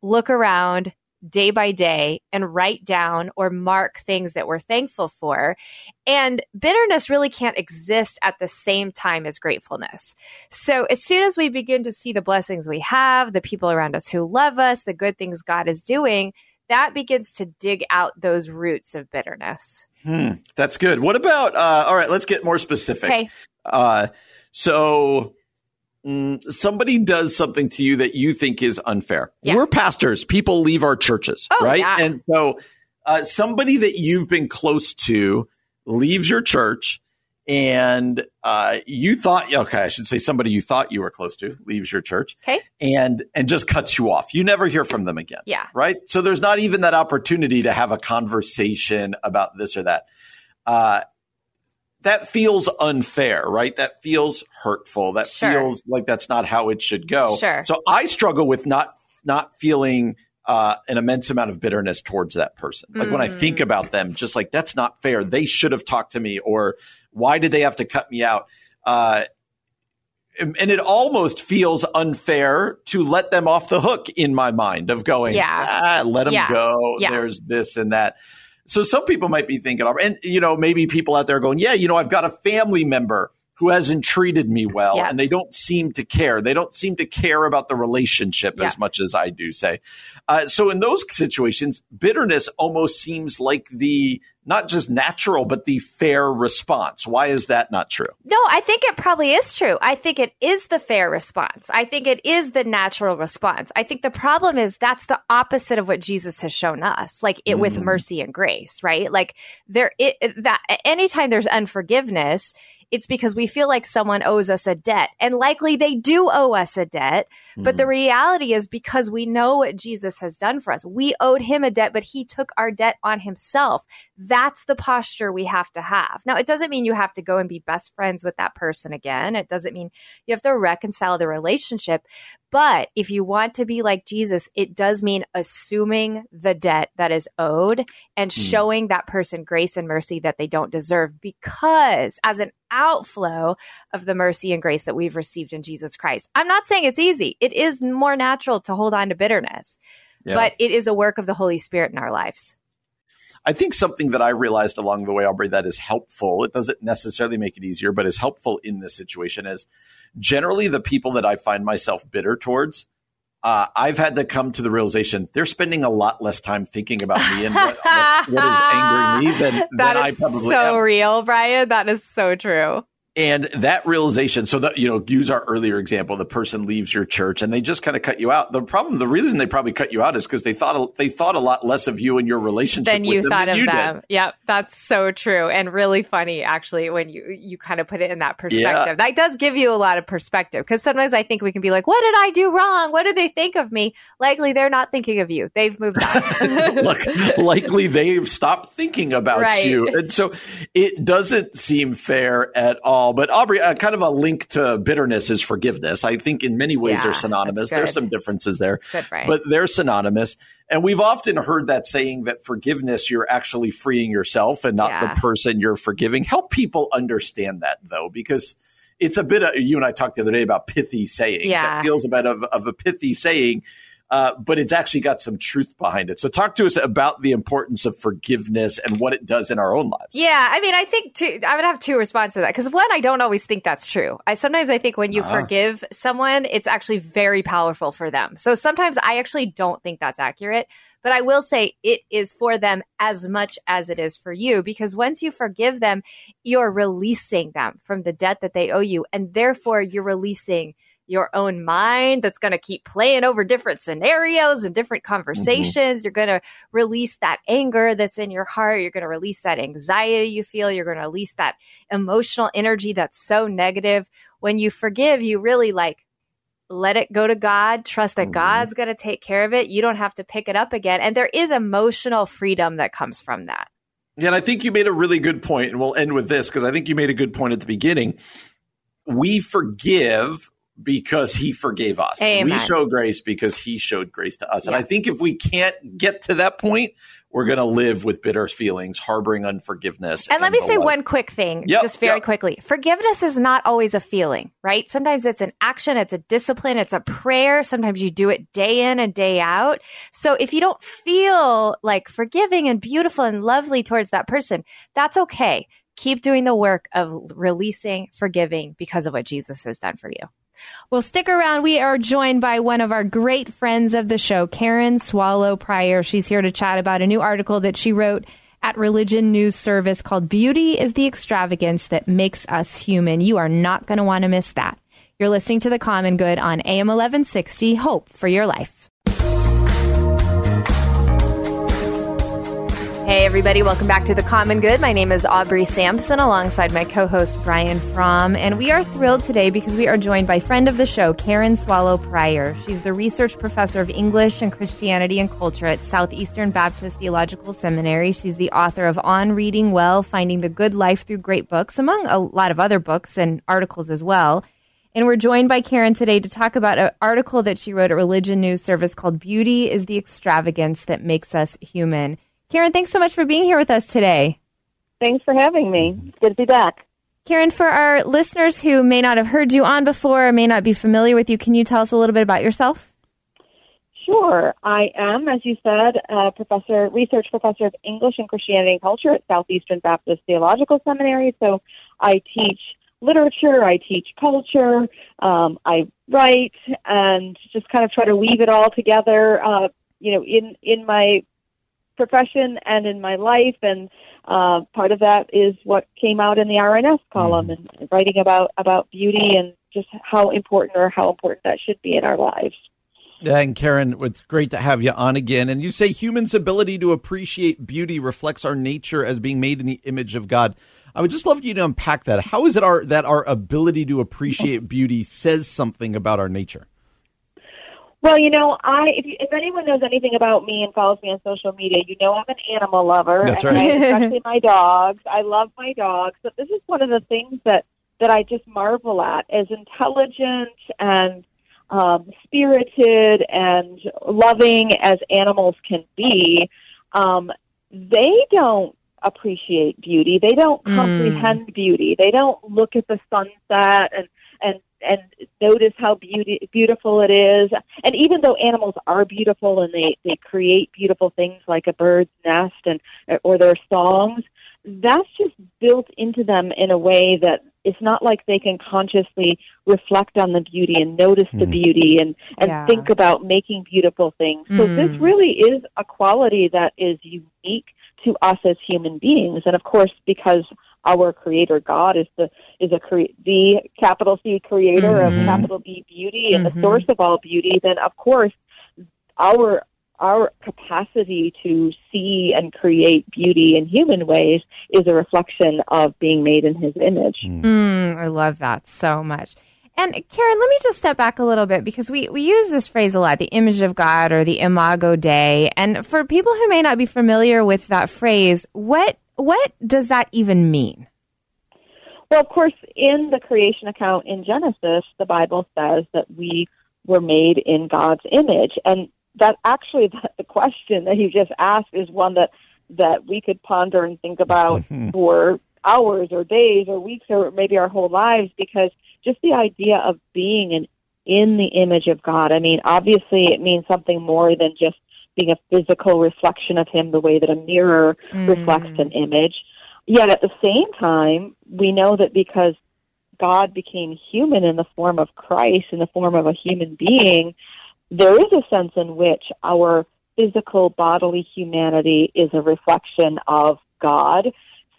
look around day by day and write down or mark things that we're thankful for. And bitterness really can't exist at the same time as gratefulness. So as soon as we begin to see the blessings we have, the people around us who love us, the good things God is doing, that begins to dig out those roots of bitterness. Hmm, that's good. What about, uh, all right, let's get more specific. Okay. Uh, so Mm, somebody does something to you that you think is unfair. Yeah. We're pastors. People leave our churches, oh, right? Yeah. And so uh, somebody that you've been close to leaves your church and uh, you thought okay i should say somebody you thought you were close to leaves your church okay and and just cuts you off you never hear from them again yeah right so there's not even that opportunity to have a conversation about this or that uh, that feels unfair, right? That feels hurtful. That sure. feels like that's not how it should go. Sure. So I struggle with not not feeling uh, an immense amount of bitterness towards that person. Like mm. when I think mm. about them, just like that's not fair. They should have talked to me, or why did they have to cut me out? Uh, and it almost feels unfair to let them off the hook in my mind of going, yeah, ah, let them yeah. go. Yeah. There's this and that. So some people might be thinking, and you know, maybe people out there going, yeah, you know, I've got a family member who hasn't treated me well yeah. and they don't seem to care. They don't seem to care about the relationship yeah. as much as I do say. Uh, so in those situations, bitterness almost seems like the not just natural, but the fair response. Why is that not true? No, I think it probably is true. I think it is the fair response. I think it is the natural response. I think the problem is that's the opposite of what Jesus has shown us, like it mm. with mercy and grace, right? Like there, it, that anytime there's unforgiveness, it's because we feel like someone owes us a debt. And likely they do owe us a debt. Mm-hmm. But the mm-hmm. reality is because we know what Jesus has done for us, we owed him a debt, but he took our debt on himself. That's the posture we have to have. Now, it doesn't mean you have to go and be best friends with that person again. It doesn't mean you have to reconcile the relationship. But if you want to be like Jesus, it does mean assuming the debt that is owed and mm. showing that person grace and mercy that they don't deserve because as an outflow of the mercy and grace that we've received in Jesus Christ. I'm not saying it's easy. It is more natural to hold on to bitterness, yeah. but it is a work of the Holy Spirit in our lives. I think something that I realized along the way, Aubrey, that is helpful. It doesn't necessarily make it easier, but is helpful in this situation is generally the people that I find myself bitter towards. Uh, I've had to come to the realization they're spending a lot less time thinking about me and what, what, what is angering me than, (laughs) that than is I probably so am. real, Brian. That is so true. And that realization, so that, you know, use our earlier example, the person leaves your church and they just kind of cut you out. The problem, the reason they probably cut you out is because they thought, they thought a lot less of you and your relationship than you them thought than of you them. did. Yep. That's so true. And really funny, actually, when you, you kind of put it in that perspective. That does give you a lot of perspective because sometimes I think we can be like, what did I do wrong? What do they think of me? Likely they're not thinking of you. They've moved on. (laughs) (laughs) Look, likely they've stopped thinking about Right. you. And so it doesn't seem fair at all. But Aubrey, uh, kind of a link to bitterness is forgiveness. I think in many ways Yeah, they're synonymous. There's some differences there, good, Brian. but they're synonymous. And we've often heard that saying that forgiveness, you're actually freeing yourself and not Yeah. the person you're forgiving. Help people understand that though, because it's a bit of, you and I talked the other day about pithy sayings. Yeah. It feels a bit of, of a pithy saying, uh, but it's actually got some truth behind it. So talk to us about the importance of forgiveness and what it does in our own lives. Yeah, I mean, I think two, I would have two responses to that because one, I don't always think that's true. I sometimes I think when you forgive someone, it's actually very powerful for them. So sometimes I actually don't think that's accurate, but I will say it is for them as much as it is for you because once you forgive them, you're releasing them from the debt that they owe you, and therefore you're releasing your own mind that's going to keep playing over different scenarios and different conversations. You're going to release that anger that's in your heart. You're going to release that anxiety you feel. You're going to release that emotional energy that's so negative. When you forgive, you really like let it go to God, trust that Mhm. God's going to take care of it. You don't have to pick it up again. And there is emotional freedom that comes from that. Yeah, and I think you made a really good point, and we'll end with this because I think you made a good point at the beginning. We forgive because he forgave us. Amen. We show grace because he showed grace to us. And I think if we can't get to that point, we're going to live with bitter feelings, harboring unforgiveness. And let me say like. one quick thing, Yep, just very yep. quickly. Forgiveness is not always a feeling, right? Sometimes it's an action, it's a discipline, it's a prayer. Sometimes you do it day in and day out. So if you don't feel like forgiving and beautiful and lovely towards that person, that's okay. Keep doing the work of releasing, forgiving because of what Jesus has done for you. Well, stick around. We are joined by one of our great friends of the show, Karen Swallow Prior. She's here to chat about a new article that she wrote at Religion News Service called Beauty is the Extravagance That Makes Us Human. You are not going to want to miss that. You're listening to The Common Good on AM 1160. Hope for your life. Hey, everybody, welcome back to The Common Good. My name is Aubrey Sampson alongside my co host Brian Fromm. And we are thrilled today because we are joined by friend of the show, Karen Swallow Prior. She's the research professor of English and Christianity and Culture at Southeastern Baptist Theological Seminary. She's the author of On Reading Well Finding the Good Life Through Great Books, among a lot of other books and articles as well. And we're joined by Karen today to talk about an article that she wrote at Religion News Service called Beauty is the Extravagance That Makes Us Human. Karen, thanks so much for being here with us today. Thanks for having me. It's good to be back. Karen, for our listeners who may not have heard you on before or may not be familiar with you, can you tell us a little bit about yourself? Sure. I am, as you said, a professor, research professor of English and Christianity and Culture at Southeastern Baptist Theological Seminary. So I teach literature, I teach culture, um, I write, and just kind of try to weave it all together, uh, you know, in, in my profession and in my life. And uh, part of that is what came out in the RNS column and writing about, about beauty and just how important or how important that should be in our lives. Yeah, and Karen, it's great to have you on again. And you say humans' ability to appreciate beauty reflects our nature as being made in the image of God. I would just love you to unpack that. How is it our that our ability to appreciate (laughs) beauty says something about our nature? Well, you know, I if, you, if anyone knows anything about me and follows me on social media, you know I'm an animal lover. That's and right. I, especially my dogs. I love my dogs. But this is one of the things that that I just marvel at as intelligent and um, spirited and loving as animals can be. Um, they don't appreciate beauty. They don't Mm. comprehend beauty. They don't look at the sunset and and and notice how beauty beautiful it is. And even though animals are beautiful and they they create beautiful things like a bird's nest and or their songs, that's just built into them in a way that it's not like they can consciously reflect on the beauty and notice the Mhm. beauty and and Yeah. think about making beautiful things. So Mm. this really is a quality that is unique to us as human beings. And of course, because our creator God is the is a cre- the capital C creator Mhm. of capital B beauty and Mhm. the source of all beauty, then of course our our capacity to see and create beauty in human ways is a reflection of being made in his image. Mm, I love that so much. And Karen, let me just step back a little bit because we, we use this phrase a lot, the image of God or the imago Dei. And for people who may not be familiar with that phrase, what what does that even mean? Well, of course, in the creation account in Genesis, the Bible says that we were made in God's image, and that actually (laughs) the, question that you just asked is one that that we could ponder and think about (laughs) for hours or days or weeks or maybe our whole lives because just the idea of being in in the image of God. I mean, obviously, it means something more than just being a physical reflection of Him, the way that a mirror reflects an mm. image. Yet at the same time, we know that because God became human in the form of Christ, in the form of a human being, there is a sense in which our physical bodily humanity is a reflection of God.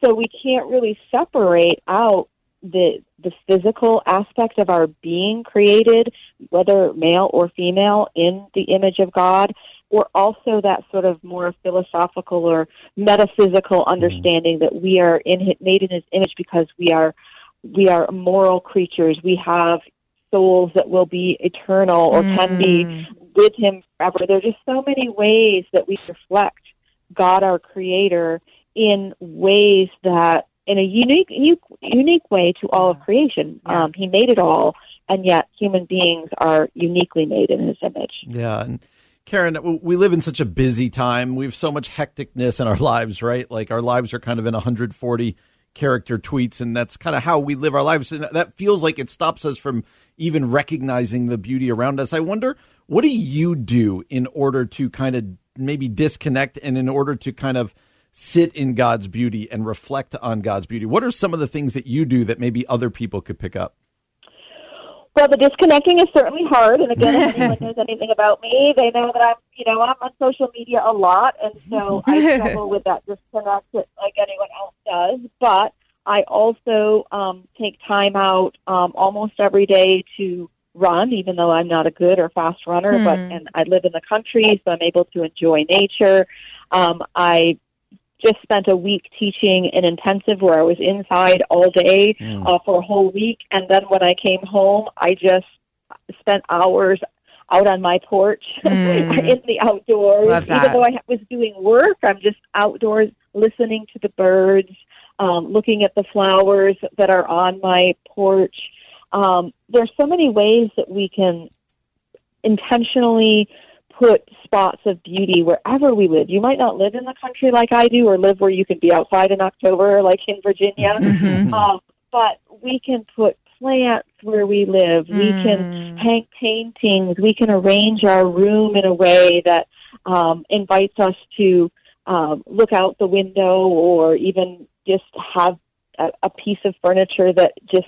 So we can't really separate out the the physical aspect of our being created, whether male or female, in the image of God, or also that sort of more philosophical or metaphysical understanding that we are in made in His image because we are we are moral creatures. We have souls that will be eternal or can be with Him forever. There are just so many ways that we reflect God, our Creator, in ways that in a unique unique, unique way to all of creation. Um, he made it all, and yet human beings are uniquely made in His image. Yeah, and Karen, we live in such a busy time. We have so much hecticness in our (laughs) lives, right? Like our lives are kind of in 140 character tweets, and that's kind of how we live our lives. And that feels like it stops us from even recognizing the beauty around us. I wonder, what do you do in order to kind of maybe disconnect and in order to kind of sit in God's beauty and reflect on God's beauty? What are some of the things that you do that maybe other people could pick up? Well, the disconnecting is certainly hard, and again, if (laughs) anyone knows anything about me, they know that I'm, you know, I'm on social media a lot, and so I (laughs) struggle with that disconnect like anyone else does. But I also um, take time out um, almost every day to run, even though I'm not a good or fast runner. But and I live in the country, so I'm able to enjoy nature. Um, I just spent a week teaching an intensive where I was inside all day uh, for a whole week, and then when I came home, I just spent hours out on my porch (laughs) in the outdoors. Love that. Even though I was doing work, I'm just outdoors listening to the birds, um, looking at the flowers that are on my porch. Um, there's so many ways that we can intentionally put spots of beauty wherever we live. You might not live in the country like I do, or live where you can be outside in October, like in Virginia. um, but we can put plants where we live. We can hang paintings. We can arrange our room in a way that um, invites us to um, look out the window, or even just have a, a piece of furniture that just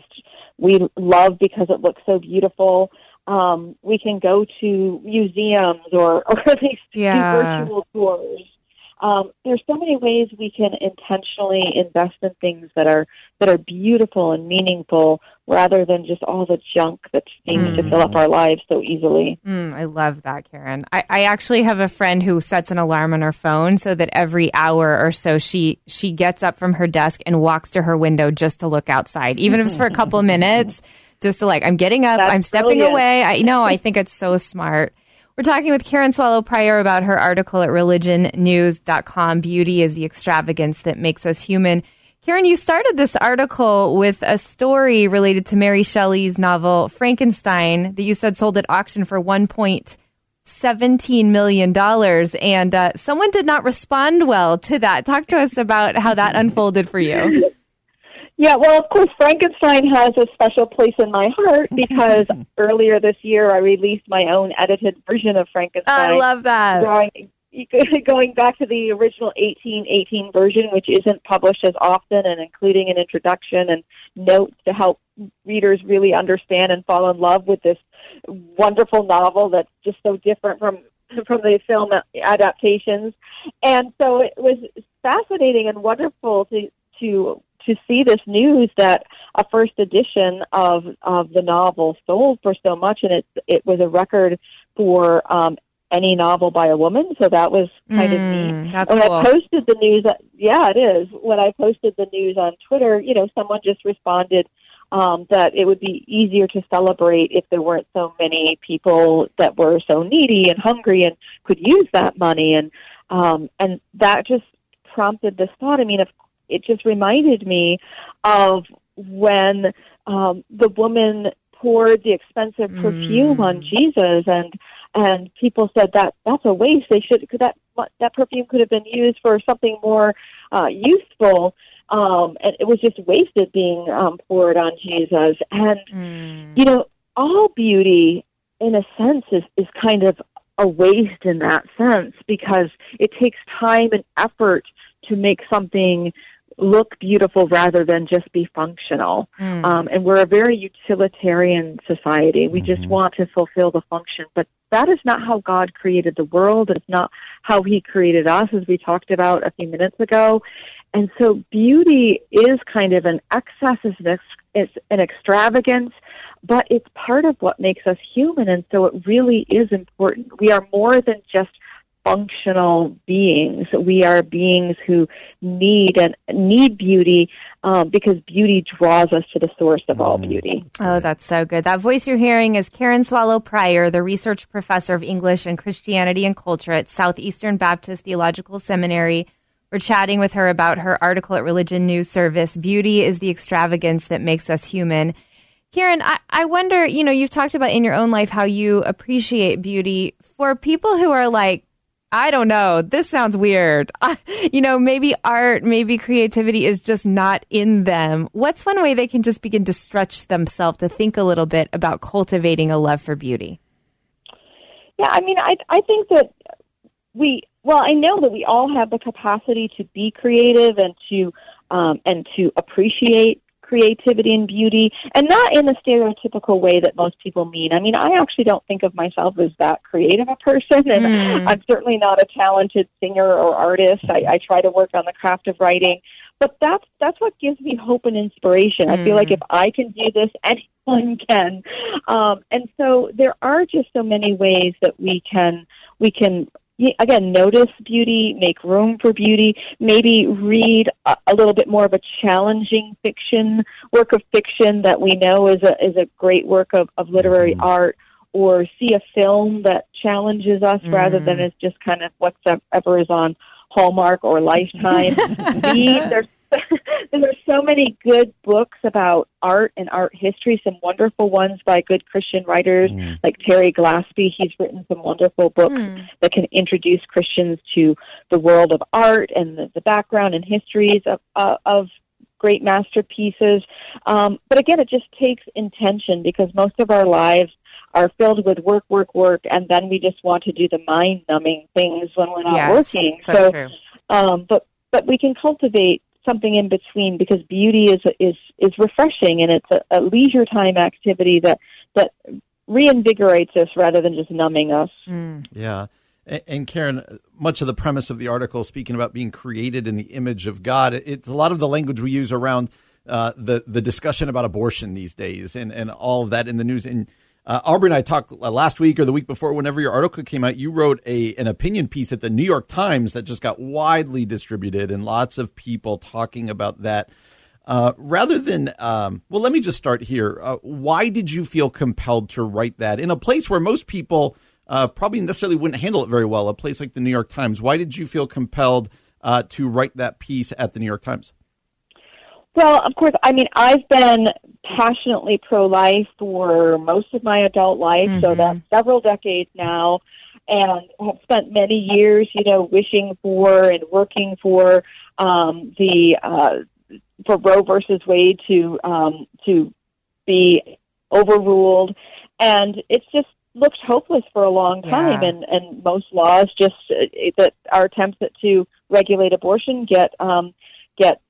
we love because it looks so beautiful. Um, we can go to museums or, (laughs) or at least Yeah. do virtual tours. Um, there's so many ways we can intentionally invest in things that are that are beautiful and meaningful, rather than just all the junk that seems to fill up our lives so easily. Mm, I love that, Karen. I, I actually have a friend who sets an alarm on her phone so that every hour or so she she gets up from her desk and walks to her window just to look outside, even if it's for a couple of (laughs) minutes, just to like I'm getting up, That's I'm stepping brilliant. away. I know, I think it's so smart. We're talking with Karen Swallow Prior about her article at religionnews.com. Beauty is the extravagance that makes us human. Karen, you started this article with a story related to Mary Shelley's novel Frankenstein that you said sold at auction for one point seventeen million dollars, and uh, someone did not respond well to that. Talk to us about how that unfolded for you. (laughs) Yeah, well, of course, Frankenstein has a special place in my heart (laughs) because earlier this year I released my own edited version of Frankenstein. I love that. going, (laughs) going back to the original 1818 version, which isn't published as often, and including an introduction and notes to help readers really understand and fall in love with this wonderful novel that's just so different from (laughs) from the film adaptations. And so it was fascinating and wonderful to to to see this news that a first edition of of the novel sold for so much, and it it was a record for um, any novel by a woman. So that was kind Mm, of neat. that's when cool. I posted the news, yeah, it is. When I posted the news on Twitter, you know, someone just responded um, that it would be easier to celebrate if there weren't so many people that were so needy and hungry and could use that money, and um, and that just prompted this thought. I mean, if it just reminded me of when um, the woman poured the expensive perfume on Jesus, and and people said that that's a waste. They should could that that perfume could have been used for something more uh, useful. Um, and it was just wasted being um, poured on Jesus. And you know, all beauty, in a sense, is is kind of a waste in that sense because it takes time and effort to make something look beautiful rather than just be functional. Um, and we're a very utilitarian society. We just want to fulfill the function, but that is not how God created the world. It's not how He created us, as we talked about a few minutes ago. And so beauty is kind of an excess, it's an, ex- it's an extravagance, but it's part of what makes us human. And so it really is important. We are more than just functional beings. We are beings who need and need beauty um, because beauty draws us to the source of all beauty. Oh, that's so good. That voice you're hearing is Karen Swallow Prior, the research professor of English and Christianity and Culture at Southeastern Baptist Theological Seminary. We're chatting with her about her article at Religion News Service Beauty is the Extravagance That Makes Us Human. Karen, I, I wonder, you know, you've talked about in your own life how you appreciate beauty. For people who are like, I don't know. This sounds weird. (laughs) you know, maybe art, maybe creativity is just not in them. What's one way they can just begin to stretch themselves to think a little bit about cultivating a love for beauty? Yeah, I mean, I I think that we well, I know that we all have the capacity to be creative and to um, and to appreciate creativity and beauty, and not in the stereotypical way that most people mean. I mean, I actually don't think of myself as that creative a person, and I'm certainly not a talented singer or artist. I, I try to work on the craft of writing, but that's that's what gives me hope and inspiration. I feel like if I can do this, (laughs) anyone can. Um, and so there are just so many ways that we can we can again notice beauty, make room for beauty, maybe read a, a little bit more of a challenging fiction work of fiction that we know is a is a great work of, of literary mm-hmm. art. Or see a film that challenges us rather than mm. is just kind of whatever is on Hallmark or Lifetime. (laughs) (laughs) There's there's so many good books about art and art history. Some wonderful ones by good Christian writers like Terry Glaspey. He's written some wonderful books that can introduce Christians to the world of art and the, the background and histories of uh, of great masterpieces. Um, but again, it just takes intention because most of our lives are filled with work, work, work, and then we just want to do the mind numbing things when we're not Yes, working. so true. um, but but we can cultivate something in between because beauty is is is refreshing and it's a, a leisure time activity that that reinvigorates us rather than just numbing us. Yeah. And, and Karen, much of the premise of the article, speaking about being created in the image of God, it's a lot of the language we use around uh, the the discussion about abortion these days, and and all of that in the news. And uh, Aubrey and I talked uh, last week or the week before, whenever your article came out, you wrote a an opinion piece at the New York Times that just got widely distributed, and lots of people talking about that. Uh, rather than, um, well, let me just start here. Uh, why did you feel compelled to write that in a place where most people uh, probably necessarily wouldn't handle it very well, a place like the New York Times? Why did you feel compelled uh, to write that piece at the New York Times? Well, of course, I mean, I've been passionately pro life for most of my adult life, so that's several decades now, and have spent many years, you know, wishing for and working for um, the uh, for Roe versus Wade to um, to be overruled, and it's just looked hopeless for a long time, Yeah. and and most laws just uh, that our attempts at, to regulate abortion get um, get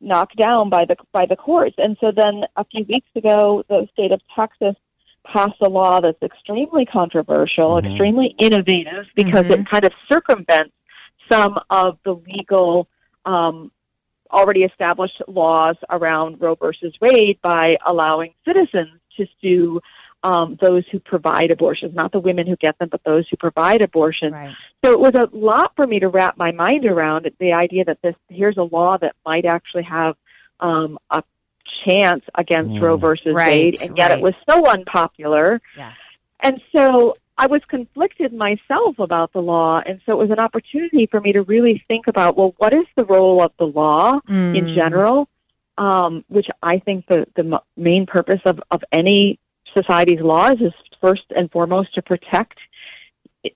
knocked down by the by the courts. And so then a few weeks ago, the state of Texas passed a law that's extremely controversial, extremely innovative because it kind of circumvents some of the legal um, already established laws around Roe versus Wade by allowing citizens to sue um, those who provide abortions, not the women who get them, but those who provide abortions. Right. So it was a lot for me to wrap my mind around the idea that this here's a law that might actually have um, a chance against Roe versus Right, Wade, and yet right. it was so unpopular. Yeah. And so I was conflicted myself about the law, and so it was an opportunity for me to really think about well, what is the role of the law Mm. in general? Um, which I think the the main purpose of of any society's laws is first and foremost to protect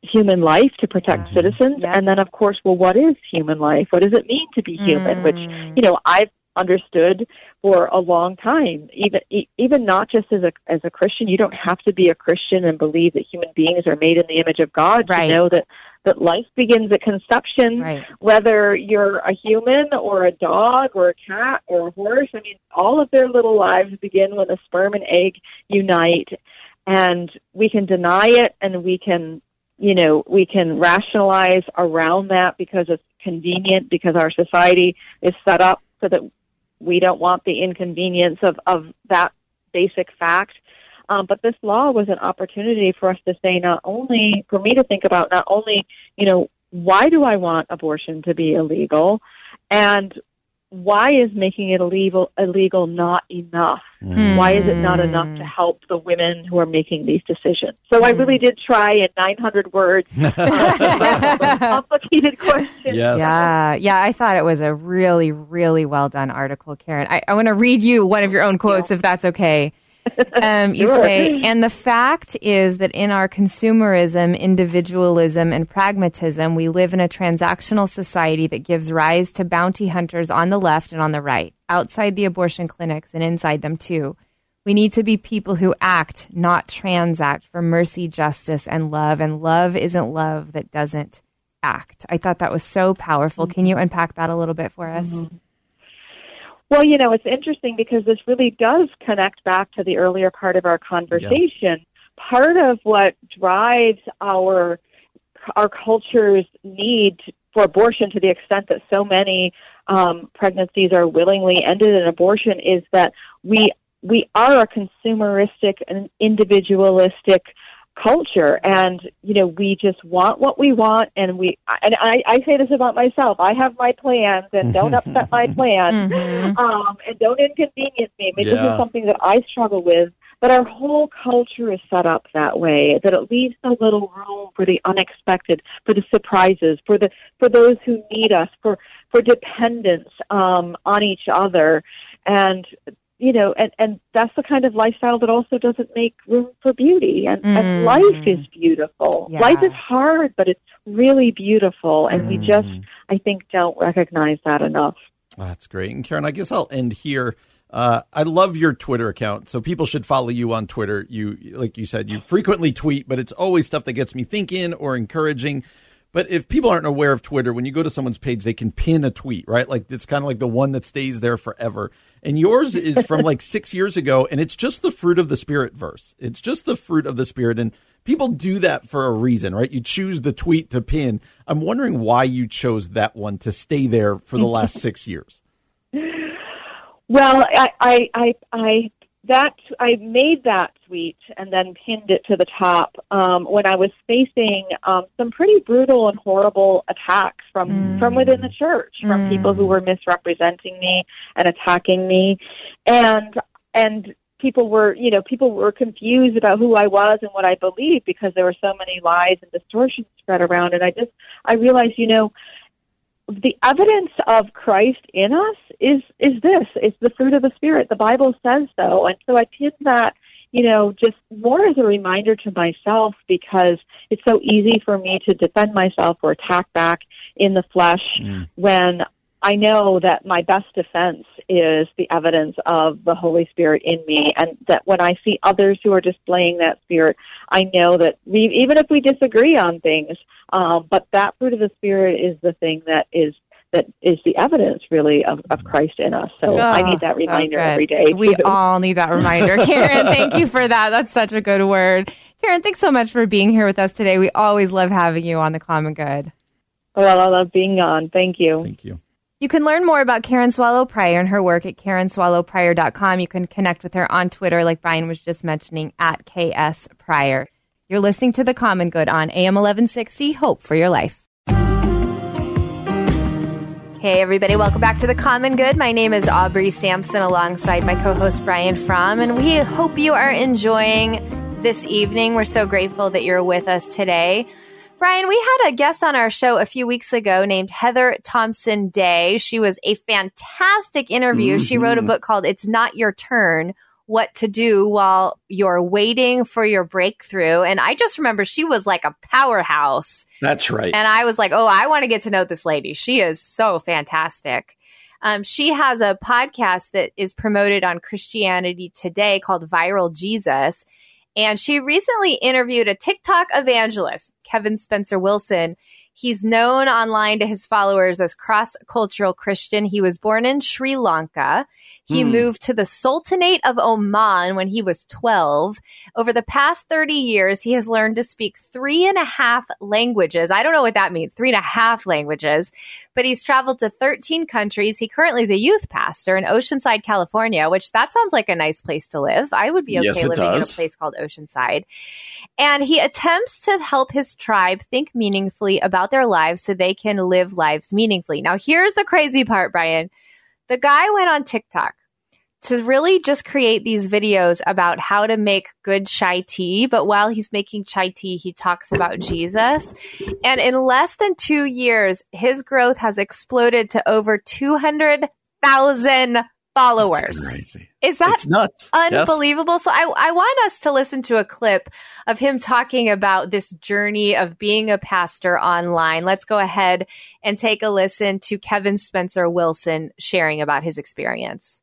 human life, to protect citizens, Yeah. and then of course, well, what is human life? What does it mean to be human? Which Mm. you know I've understood for a long time. Even e- even not just as a as a Christian, you don't have to be a Christian and believe that human beings are made in the image of God Right. to know that that life begins at conception. Right. Whether you're a human or a dog or a cat or a horse, I mean, all of their little lives begin when the sperm and egg unite, and we can deny it and we can you know, we can rationalize around that because it's convenient, because our society is set up so that we don't want the inconvenience of, of that basic fact. Um, but this law was an opportunity for us to say not only, for me to think about not only, you know, why do I want abortion to be illegal? And why is making it illegal illegal not enough? Why is it not enough to help the women who are making these decisions? So I really did try in 900 words, (laughs) complicated question. Yes. Yeah, yeah. I thought it was a really, really well done article, Karen. I, I want to read you one of your own quotes, if that's okay. Um, you Sure. say, and the fact is that in our consumerism, individualism, and pragmatism, we live in a transactional society that gives rise to bounty hunters on the left and on the right, outside the abortion clinics and inside them too. We need to be people who act, not transact, for mercy, justice, and love. And love isn't love that doesn't act. I thought that was so powerful. Can you unpack that a little bit for us? Well, you know, it's interesting because this really does connect back to the earlier part of our conversation. Part of what drives our our culture's need for abortion to the extent that so many um, pregnancies are willingly ended in abortion is that we we are a consumeristic and individualistic culture. And you know we just want what we want. And we and I, I say this about myself. I have my plans and don't (laughs) upset my plans. Um, and don't inconvenience me. I mean, this is something that i struggle with. But our whole culture is set up that way that it leaves so little room for the unexpected for the surprises for the for those who need us for for dependence um, on each other. And you know, and, and that's the kind of lifestyle that also doesn't make room for beauty. And, and life is beautiful. Yeah. Life is hard, but it's really beautiful. And we just, I think, don't recognize that enough. That's great. And Karen, I guess I'll end here. Uh, I love your Twitter account, so people should follow you on Twitter. You, like you said, you frequently tweet, but it's always stuff that gets me thinking or encouraging. But if people aren't aware of Twitter, when you go to someone's page, they can pin a tweet, right? Like it's kind of like the one that stays there forever. And yours is from like six years ago, and it's just the fruit of the spirit verse. It's just the fruit of the spirit, and people do that for a reason, right? You choose the tweet to pin. I'm wondering why you chose that one to stay there for the last (laughs) six years. Well, I, I, I, I, that I made that tweet and then pinned it to the top um, when I was facing um, some pretty brutal and horrible attacks from from within the church, from people who were misrepresenting me and attacking me, and and people were you know people were confused about who I was and what I believed because there were so many lies and distortions spread around, and I just I realized you know the evidence of Christ in us is is this. It's the fruit of the Spirit. The Bible says so. And so I pinned that, you know, just more as a reminder to myself because it's so easy for me to defend myself or attack back in the flesh mm. when I know that my best defense is the evidence of the Holy Spirit in me, and that when I see others who are displaying that Spirit, I know that we, even if we disagree on things, um, but that fruit of the Spirit is the thing that is that is the evidence, really, of, of Christ in us. So I need that Oh, so reminder every day. We all need that reminder. (laughs) Karen, thank you for that. That's such a good word. Karen, thanks so much for being here with us today. We always love having you on the Common Good. well, I love being on. Thank you. Thank you. You can learn more about Karen Swallow Prior and her work at karenswallowprior.com. You can connect with her on Twitter, like Brian was just mentioning, at KS Prior. You're listening to The Common Good on AM 1160. Hope for your life. Hey, everybody, welcome back to The Common Good. My name is Aubrey Sampson alongside my co host Brian Fromm, and we hope you are enjoying this evening. We're so grateful that you're with us today. Brian, we had a guest on our show a few weeks ago named Heather Thompson Day. She was a fantastic interview. Mm-hmm. She wrote a book called It's Not Your Turn What to Do While You're Waiting for Your Breakthrough. And I just remember she was like a powerhouse. That's right. And I was like, oh, I want to get to know this lady. She is so fantastic. Um, she has a podcast that is promoted on Christianity Today called Viral Jesus. And she recently interviewed a TikTok evangelist, Kevin Spencer Wilson. He's known online to his followers as cross cultural Christian. He was born in Sri Lanka. He mm. moved to the Sultanate of Oman when he was 12. Over the past 30 years, he has learned to speak three and a half languages. I don't know what that means, three and a half languages, but he's traveled to 13 countries. He currently is a youth pastor in Oceanside, California, which that sounds like a nice place to live. I would be okay yes, living does. in a place called Oceanside. And he attempts to help his tribe think meaningfully about their lives so they can live lives meaningfully. Now, here's the crazy part, Brian. The guy went on TikTok to really just create these videos about how to make good chai tea. But while he's making chai tea, he talks about Jesus. And in less than two years, his growth has exploded to over 200,000 followers. Is that nuts? unbelievable? Yes. So I, I want us to listen to a clip of him talking about this journey of being a pastor online. Let's go ahead and take a listen to Kevin Spencer Wilson sharing about his experience.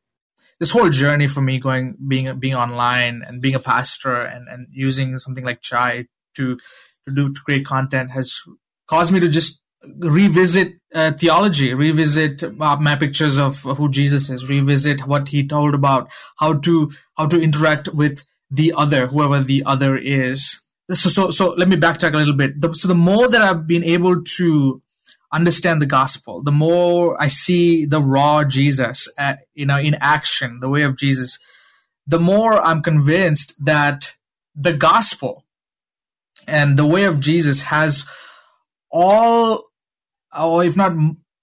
This whole journey for me going being being online and being a pastor and, and using something like Chai to to do to create content has caused me to just revisit uh, theology, revisit uh, my pictures of who Jesus is, revisit what he told about how to how to interact with the other, whoever the other is. So, so, so let me backtrack a little bit. The, so the more that I've been able to understand the gospel, the more I see the raw Jesus, uh, you know, in action, the way of Jesus, the more I'm convinced that the gospel and the way of Jesus has all or if not,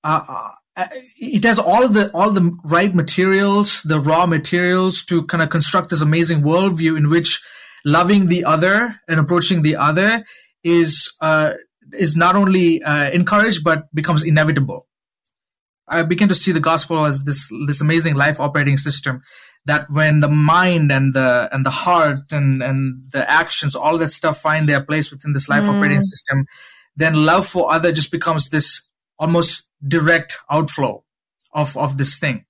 uh, uh, it has all the all the right materials, the raw materials to kind of construct this amazing worldview in which loving the other and approaching the other is uh, is not only uh, encouraged but becomes inevitable. I begin to see the gospel as this this amazing life operating system that when the mind and the and the heart and and the actions, all that stuff find their place within this life mm. operating system, then love for other just becomes this almost direct outflow of, of this thing.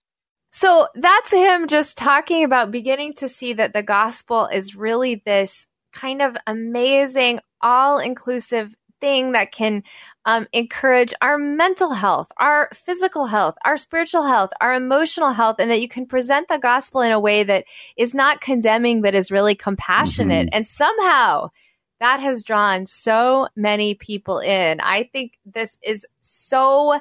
So that's him just talking about beginning to see that the gospel is really this kind of amazing, all inclusive thing that can um, encourage our mental health, our physical health, our spiritual health, our emotional health, and that you can present the gospel in a way that is not condemning, but is really compassionate. Mm-hmm. And somehow that has drawn so many people in. I think this is so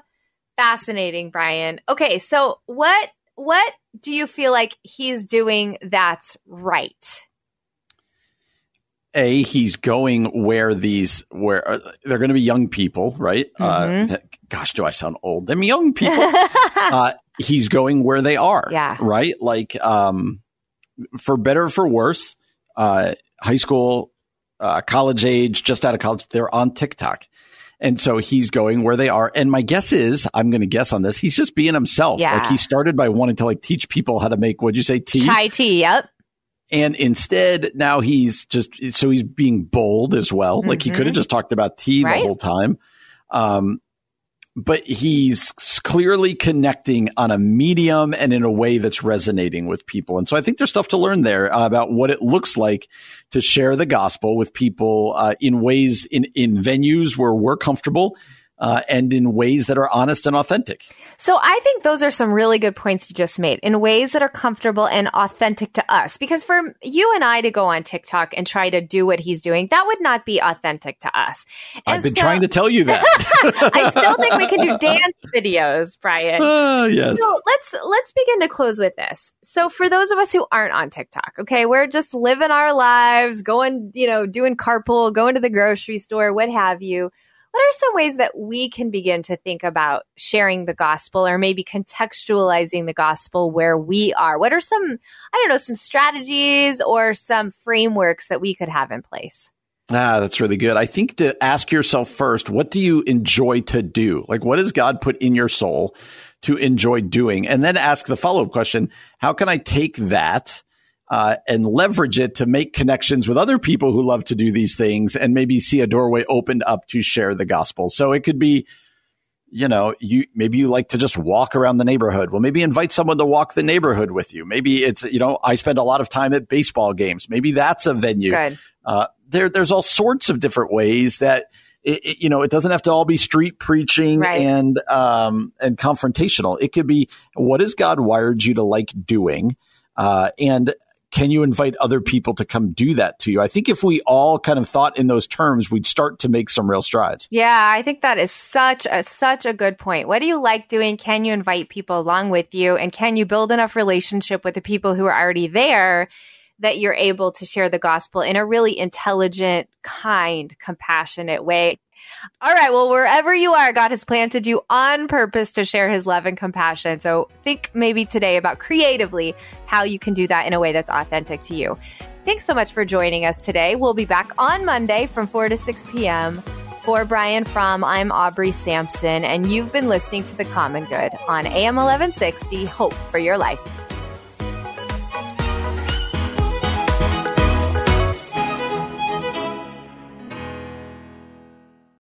fascinating, Brian. Okay, so what what do you feel like he's doing that's right? A, he's going where these where uh, they're going to be young people, right? Uh, mm-hmm. Uh, gosh, do I sound old? Them young people. (laughs) uh, he's going where they are, yeah, right. Like, um, for better or for worse, uh, high school uh, college age, just out of college, they're on TikTok. And so he's going where they are. And my guess is, I'm going to guess on this, he's just being himself. Yeah. Like he started by wanting to like teach people how to make, what'd you say, tea? Chai tea, yep. And instead, now he's just, so he's being bold as well. Mm-hmm. Like he could have mm-hmm. just talked about tea right. the whole time. Um, but he's clearly connecting on a medium and in a way that's resonating with people. And so I think there's stuff to learn there uh, about what it looks like to share the gospel with people uh, in ways in in venues where we're comfortable. Uh, and in ways that are honest and authentic. So I think those are some really good points you just made in ways that are comfortable and authentic to us. Because for you and I to go on TikTok and try to do what he's doing, that would not be authentic to us. And I've been so, trying to tell you that. (laughs) I still think we can do dance videos, Brian. Uh, yes. So let's let's begin to close with this. So for those of us who aren't on TikTok, okay, we're just living our lives, going, you know, doing carpool, going to the grocery store, what have you what are some ways that we can begin to think about sharing the gospel or maybe contextualizing the gospel where we are? What are some, I don't know, some strategies or some frameworks that we could have in place? Ah, that's really good. I think to ask yourself first, what do you enjoy to do? Like, what does God put in your soul to enjoy doing? And then ask the follow up question How can I take that uh, and leverage it to make connections with other people who love to do these things and maybe see a doorway opened up to share the gospel. So it could be, you know, you maybe you like to just walk around the neighborhood. Well, maybe invite someone to walk the neighborhood with you. Maybe it's, you know, I spend a lot of time at baseball games. Maybe that's a venue. Uh, there, there's all sorts of different ways that. It, it, you know, it doesn't have to all be street preaching right. and um, and confrontational. It could be what has God wired you to like doing, uh, and can you invite other people to come do that to you? I think if we all kind of thought in those terms, we'd start to make some real strides. Yeah, I think that is such a such a good point. What do you like doing? Can you invite people along with you? And can you build enough relationship with the people who are already there that you're able to share the gospel in a really intelligent, kind, compassionate way? All right. Well, wherever you are, God has planted you on purpose to share his love and compassion. So think maybe today about creatively how you can do that in a way that's authentic to you. Thanks so much for joining us today. We'll be back on Monday from 4 to 6 p.m. For Brian Fromm, I'm Aubrey Sampson, and you've been listening to The Common Good on AM 1160 Hope for Your Life.